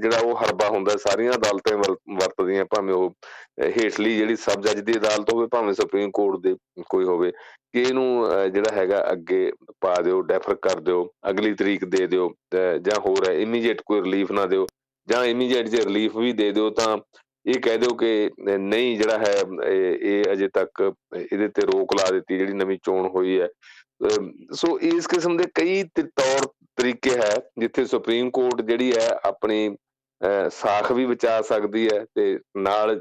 ਜਿਹੜਾ ਉਹ ਹਰਬਾ ਹੁੰਦਾ, ਸਾਰੀਆਂ ਅਦਾਲਤਾਂ ਵਰਤਦੀਆਂ, ਭਾਵੇਂ ਉਹ ਹੇਠਲੀ ਜਿਹੜੀ ਸਬ ਜੱਜ ਦੀ ਅਦਾਲਤ ਹੋਵੇ, ਭਾਵੇਂ ਸੁਪਰੀਮ ਕੋਰਟ ਦੇ ਕੋਈ ਹੋਵੇ, ਕਿ ਇਹਨੂੰ ਜਿਹੜਾ ਹੈਗਾ ਅੱਗੇ ਪਾ ਦਿਓ, ਡੈਫਰ ਕਰ ਦਿਓ, ਅਗਲੀ ਤਰੀਕ ਦੇ ਦਿਓ ਜਾਂ ਹੋਰ ਹੈ ਇਮੀਡੀਏਟ ਕੋਈ ਰਿਲੀਫ ਨਾ ਦਿਓ, ਜਾਂ ਇਮੀਡੀਏਟ ਜੇ ਰਿਲੀਫ ਵੀ ਦੇ ਦਿਓ, ਤਾਂ ਇਹ ਕਹਿ ਦਿਓ ਕਿ ਨਹੀਂ, ਜਿਹੜਾ ਹੈ ਇਹ ਅਜੇ ਤੱਕ ਇਹਦੇ ਤੇ ਰੋਕ ਲਾ ਦਿੱਤੀ, ਜਿਹੜੀ ਨਵੀਂ ਚੋਣ ਹੋਈ ਹੈ। ਸੋ ਇਸ ਕਿਸਮ ਦੇ ਕਈ ਤੌਰ ਤਰੀਕੇ ਹੈ, ਜਿੱਥੇ ਸੁਪਰੀਮ ਕੋਰਟ ਜਿਹੜੀ ਹੈ ਆਪਣੀ ਸਾਖ ਵੀ ਬਚਾ ਸਕਦੀ ਹੈ ਤੇ ਨਾਲ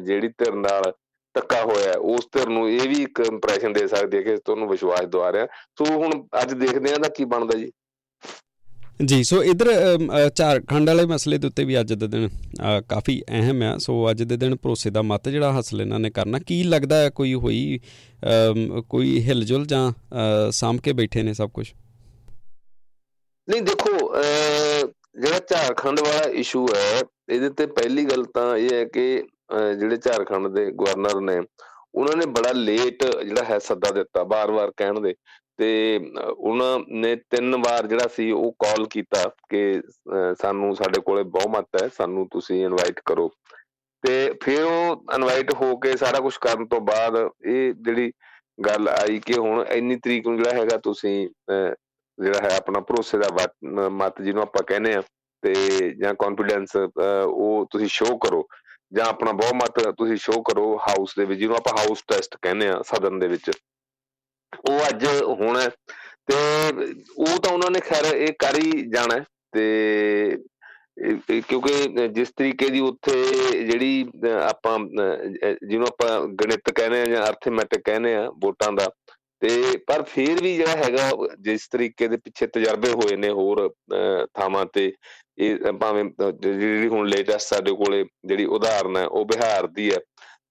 ਜਿਹੜੀ ਧਿਰ ਨਾਲ ਟੱਕਾ ਹੋਇਆ ਉਸ ਧਿਰ ਨੂੰ ਇਹ ਵੀ ਇੱਕ ਇੰਪ੍ਰੈਸ਼ਨ ਦੇ ਸਕਦੀ ਹੈ ਕਿ ਤੁਹਾਨੂੰ ਵਿਸ਼ਵਾਸ ਦਵਾ ਰਿਹਾ ਸੋ ਹੁਣ ਅੱਜ ਦੇਖਦੇ ਆਂ ਦਾ ਕੀ ਬਣਦਾ ਜੀ। ਜੀ, ਸੋ ਇਧਰ ਝਾਰਖੰਡ ਵਾਲੇ ਮਸਲੇ ਦੇ ਉੱਤੇ ਵੀ ਅੱਜ ਦੇ ਦਿਨ ਕਾਫੀ ਅਹਿਮ ਹੈ ਸੋ ਅੱਜ ਦੇ ਦਿਨ ਭਰੋਸੇ ਦਾ ਮਤ ਜਿਹੜਾ ਹਾਸਲ ਇਹਨਾਂ ਨੇ ਕਰਨਾ, ਕੀ ਲੱਗਦਾ ਹੈ ਕੋਈ ਹੋਈ ਕੋਈ ਹਿਲਜੁਲ ਜਾਂ ਸਾਮ ਕੇ ਬੈਠੇ ਨੇ ਸਭ ਕੁਝ ਨਹੀਂ, ਦੇਖੋ ਜਿਹੜਾ ਝਾਰਖੰਡ ਵਾਲਾ ਇਸ਼ੂ ਹੈ, ਇਹਦੇ ਤੇ ਪਹਿਲੀ ਗੱਲ ਤਾਂ ਇਹ ਹੈ ਕਿ ਜਿਹੜੇ ਝਾਰਖੰਡ ਦੇ ਗਵਰਨਰ ਨੇ, ਉਹਨਾਂ ਨੇ ਬੜਾ ਲੇਟ ਜਿਹੜਾ ਹੈ ਸੱਦਾ ਦਿੱਤਾ ਬਾਰ-ਬਾਰ ਕਹਿਣ ਦੇ। ਤੇ ਉਹਨਾਂ ਨੇ ਤਿੰਨ ਵਾਰ ਜਿਹੜਾ ਸੀ ਉਹ ਕਾਲ ਕੀਤਾ ਕਿ ਸਾਨੂੰ ਸਾਡੇ ਕੋਲੇ ਬਹੁਮਤ ਹੈ, ਸਾਨੂੰ ਤੁਸੀਂ ਇਨਵਾਈਟ ਕਰੋ। ਤੇ ਫਿਰ ਉਹ ਇਨਵਾਈਟ ਹੋ ਕੇ ਸਾਰਾ ਕੁਝ ਕਰਨ ਤੋਂ ਬਾਅਦ ਇਹ ਜਿਹੜੀ ਗੱਲ ਆਈ ਕਿ ਹੁਣ ਇੰਨੀ ਤਰੀਕ ਨੂੰ ਜਿਹੜਾ ਹੈਗਾ ਤੁਸੀਂ ਜਿਹੜਾ ਹੈ ਆਪਣਾ ਭਰੋਸੇ ਦਾ ਮਤ ਜਿਹਨੂੰ ਆਪਾਂ ਕਹਿੰਦੇ ਆ ਤੇ ਜਾਂ ਕੌਨਫੀਡੈਂਸ ਉਹ ਤੁਸੀਂ ਸ਼ੋਅ ਕਰੋ ਜਾਂ ਆਪਣਾ ਬਹੁਮਤ ਤੁਸੀਂ ਸ਼ੋਅ ਕਰੋ ਹਾਊਸ ਦੇ ਵਿੱਚ ਜਿਹਨੂੰ ਆਪਾਂ ਹਾਊਸ ਟੈਸਟ ਕਹਿੰਦੇ ਆ ਸਦਨ ਦੇ ਵਿੱਚ। ਉਹ ਅੱਜ ਹੋਣਾ ਤੇ ਉਹ ਤਾਂ ਉਹਨਾਂ ਨੇ ਖੈਰ ਇਹ ਕਰ ਹੀ ਜਾਣਾ ਤੇ ਕਿਉਂਕਿ ਜਿਸ ਤਰੀਕੇ ਦੀ ਉੱਥੇ ਜਿਹੜੀ ਆਪਾਂ ਜਿਹਨੂੰ ਆਪਾਂ ਗਣਿਤ ਕਹਿੰਦੇ ਆ ਜਾਂ ਅਰਥਮੈਟਿਕ ਕਹਿੰਦੇ ਆ ਵੋਟਾਂ ਦਾ, ਤੇ ਪਰ ਫਿਰ ਵੀ ਜਿਹੜਾ ਹੈਗਾ, ਜਿਸ ਤਰੀਕੇ ਦੇ ਪਿੱਛੇ ਤਜਰਬੇ ਹੋਏ ਨੇ ਹੋਰ ਥਾਵਾਂ ਤੇ, ਇਹ ਭਾਵੇਂ ਜਿਹੜੀ ਹੁਣ ਲੇਟੈਸਟ ਸਾਡੇ ਕੋਲੇ ਜਿਹੜੀ ਉਦਾਹਰਨ ਹੈ, ਉਹ ਬਿਹਾਰ ਦੀ ਹੈ।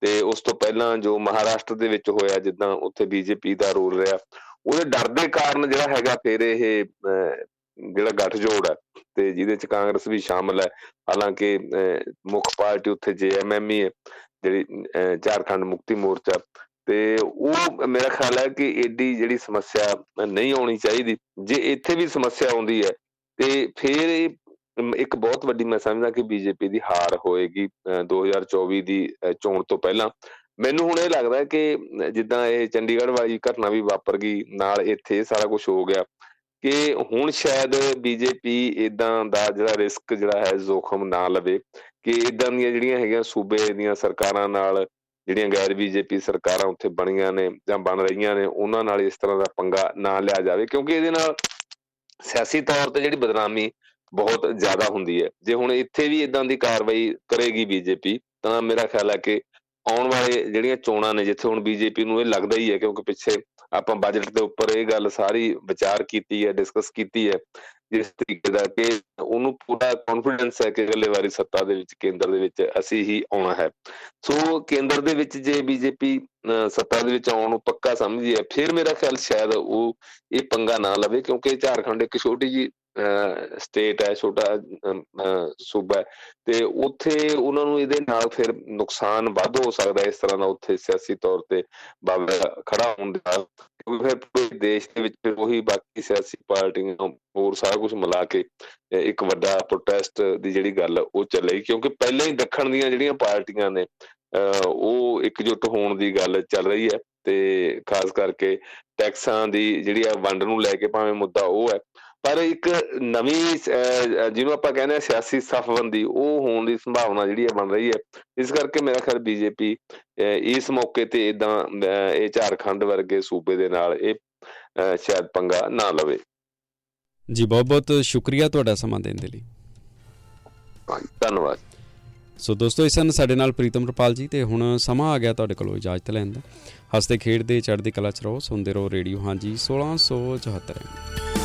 ਤੇ ਉਸ ਤੋਂ ਪਹਿਲਾਂ ਜੋ ਮਹਾਰਾਸ਼ਟਰ ਦੇ ਵਿੱਚ ਹੋਇਆ, ਜਿੱਦਾਂ ਉੱਥੇ ਬੀਜੇਪੀ ਦਾ ਰੋਲ ਰਿਹਾ, ਉਹਦੇ ਡਰ ਦੇ ਕਾਰਨ ਜਿਹੜਾ ਹੈਗਾ ਫਿਰ ਇਹ ਜਿਹੜਾ ਗੱਠਜੋੜ ਹੈ ਤੇ ਜਿਹਦੇ ਚ ਕਾਂਗਰਸ ਵੀ ਸ਼ਾਮਲ ਹੈ, ਹਾਲਾਂਕਿ ਮੁੱਖ ਪਾਰਟੀ ਉੱਥੇ ਜੇਐਮਐਮ ਹੀ ਹੈ, ਜਿਹੜੀ ਝਾਰਖੰਡ ਮੁਕਤੀ ਮੋਰਚਾ, ਤੇ ਉਹ ਮੇਰਾ ਖਿਆਲ ਹੈ ਕਿ ਏਡੀ ਜਿਹੜੀ ਸਮੱਸਿਆ ਨਹੀਂ ਆਉਣੀ ਚਾਹੀਦੀ, ਜੇ ਇੱਥੇ ਵੀ ਸਮੱਸਿਆ ਆਉਂਦੀ ਹੈ, ਤੇ ਫਿਰ ਇਹ ਇੱਕ ਬਹੁਤ ਵੱਡੀ ਮੈਂ ਸਮਝਦਾ ਕਿ ਬੀਜੇਪੀ ਦੀ ਹਾਰ ਹੋਏਗੀ 2024 ਦੀ ਚੋਣ ਤੋਂ ਪਹਿਲਾਂ। ਮੈਨੂੰ ਹੁਣ ਇਹ ਲੱਗਦਾ ਹੈ ਕਿ ਜਿੱਦਾਂ ਇਹ ਚੰਡੀਗੜ੍ਹ ਵਾਲੀ ਘਟਨਾ ਵੀ ਵਾਪਰ ਗਈ, ਨਾਲ ਇੱਥੇ ਸਾਰਾ ਕੁਝ ਹੋ ਗਿਆ, ਕਿ ਹੁਣ ਸ਼ਾਇਦ ਬੀਜੇਪੀ ਇਦਾਂ ਦਾ ਜਿਹੜਾ ਰਿਸਕ ਜਿਹੜਾ ਹੈ, ਜ਼ੋਖਮ ਨਾ ਲਵੇ, ਕਿ ਇਦਾਂ ਦੀਆਂ ਜਿਹੜੀਆਂ ਹੈਗੀਆਂ ਸੂਬੇ ਦੀਆਂ ਸਰਕਾਰਾਂ ਨਾਲ, ਜਿਹੜੀਆਂ ਗੈਰ ਬੀਜੇਪੀ ਸਰਕਾਰਾਂ ਉੱਥੇ ਬਣੀਆਂ ਨੇ ਜਾਂ ਬਣ ਰਹੀਆਂ ਨੇ, ਉਹਨਾਂ ਨਾਲ ਇਸ ਤਰ੍ਹਾਂ ਦਾ ਪੰਗਾ ਨਾ ਲਿਆ ਜਾਵੇ, ਕਿਉਂਕਿ ਇਹਦੇ ਨਾਲ ਸਿਆਸੀ ਤੌਰ ਤੇ ਜਿਹੜੀ ਬਦਨਾਮੀ ਬਹੁਤ ਜ਼ਿਆਦਾ ਹੁੰਦੀ ਹੈ। ਜੇ ਹੁਣ ਇੱਥੇ ਵੀ ਇਦਾਂ ਦੀ ਕਾਰਵਾਈ ਕਰੇਗੀ ਬੀਜੇਪੀ ਤਾਂ ਮੇਰਾ ਖਿਆਲ ਹੈ ਕਿ ਆਉਣ ਵਾਲੇ ਜਿਹੜੀਆਂ ਚੋਣਾਂ ਨੇ, ਜਿੱਥੇ ਹੁਣ ਬੀਜੇਪੀ ਨੂੰ ਇਹ ਲੱਗਦਾ ਹੀ ਹੈ ਕਿਉਂਕਿ ਪਿੱਛੇ ਆਪਾਂ ਬਜਟ ਦੇ ਉੱਪਰ ਇਹ ਗੱਲ ਸਾਰੀ ਵਿਚਾਰ ਕੀਤੀ ਹੈ ਡਿਸਕਸ ਕੀਤੀ ਹੈ, ਜਿਸ ਤਰੀਕੇ ਦਾ ਕਿ ਉਹਨੂੰ ਪੂਰਾ ਕੌਨਫੀਡੈਂਸ ਹੈ ਕਿ ਅਗਲੇ ਵਾਰੀ ਸੱਤਾ ਦੇ ਵਿੱਚ, ਕੇਂਦਰ ਦੇ ਵਿੱਚ ਅਸੀਂ ਹੀ ਆਉਣਾ ਹੈ। ਸੋ ਕੇਂਦਰ ਦੇ ਵਿੱਚ ਜੇ ਬੀਜੇਪੀ ਸੱਤਾ ਦੇ ਵਿੱਚ ਆਉਣ ਨੂੰ ਪੱਕਾ ਸਮਝੀ ਹੈ, ਫਿਰ ਮੇਰਾ ਖਿਆਲ ਸ਼ਾਇਦ ਉਹ ਇਹ ਪੰਗਾ ਨਾ ਲਵੇ ਕਿਉਂਕਿ ਝਾਰਖੰਡ ਇੱਕ ਛੋਟੀ ਜੀ ਸਟੇਟ ਹੈ, ਛੋਟਾ ਸੂਬਾ ਤੇ ਉੱਥੇ ਉਹਨਾਂ ਨੂੰ ਇਹਦੇ ਨਾਲ ਫਿਰ ਨੁਕਸਾਨ ਵੱਧ ਹੋ ਸਕਦਾ ਇਸ ਤਰ੍ਹਾਂ ਦਾ ਉੱਥੇ ਸਿਆਸੀ ਤੌਰ ਤੇ ਬਾਬਾ ਖੜਾ ਹੋਣ ਦਾ ਕਿਉਂਕਿ ਫਿਰ ਪੂਰੇ ਦੇਸ਼ ਦੇ ਵਿੱਚ ਉਹੀ ਬਾਕੀ ਸਿਆਸੀ ਪਾਰਟੀਆਂ ਹੋਰ ਸਾਰਾ ਕੁਝ ਮਿਲਾ ਕੇ ਇੱਕ ਵੱਡਾ ਪ੍ਰੋਟੈਸਟ ਦੀ ਜਿਹੜੀ ਗੱਲ ਉਹ ਚੱਲੇਗੀ। ਕਿਉਂਕਿ ਪਹਿਲਾਂ ਹੀ ਦੱਖਣ ਦੀਆਂ ਜਿਹੜੀਆਂ ਪਾਰਟੀਆਂ ਨੇ ਉਹ ਇਕਜੁੱਟ ਹੋਣ ਦੀ ਗੱਲ ਚੱਲ ਰਹੀ ਹੈ। ਤੇ ਖਾਸ ਕਰਕੇ ਟੈਕਸਾਂ ਦੀ ਜਿਹੜੀ ਆ ਵੰਡ ਨੂੰ ਲੈ ਕੇ ਭਾਵੇਂ ਮੁੱਦਾ ਉਹ ਹੈ ਪਰ ਇੱਕ ਨਵੀਂ ਜਿਹਨੂੰ ਆਪਾਂ ਕਹਿੰਦੇ ਆ ਸਿਆਸੀ ਸਫਬੰਦੀ ਉਹ ਹੋਣ ਦੀ ਸੰਭਾਵਨਾ ਜਿਹੜੀ ਹੈ ਬਣ ਰਹੀ ਹੈ। ਇਸ ਕਰਕੇ ਮੇਰਾ ਖਿਆਲ ਬੀਜੇਪੀ ਇਸ ਮੌਕੇ ਤੇ ਇਦਾਂ ਇਹ ਝਾਰਖੰਡ ਵਰਗੇ ਸੂਬੇ ਦੇ ਨਾਲ ਇਹ ਸ਼ਾਇਦ ਪੰਗਾ ਨਾ ਲਵੇ। ਜੀ ਬਹੁਤ ਬਹੁਤ ਸ਼ੁਕਰੀਆ ਤੁਹਾਡਾ ਸਮਾਂ ਦੇਣ ਦੇ ਲਈ। ਧੰਨਵਾਦ। ਸੋ ਦੋਸਤੋ ਇਸ ਹਨ ਸਾਡੇ ਨਾਲ ਪ੍ਰੀਤਮ ਰਪਾਲ ਜੀ ਤੇ ਹੁਣ ਸਮਾਂ ਆ ਗਿਆ ਤੁਹਾਡੇ ਕੋਲੋਂ ਇਜਾਜ਼ਤ ਲੈਣ ਦਾ। ਹੱਸਦੇ ਖੇਡਦੇ ਚੜ੍ਹਦੀ ਕਲਾ ਚ ਰਹੋ ਸੁਣਦੇ ਰਹੋ ਰੇਡੀਓ। ਹਾਂਜੀ 1674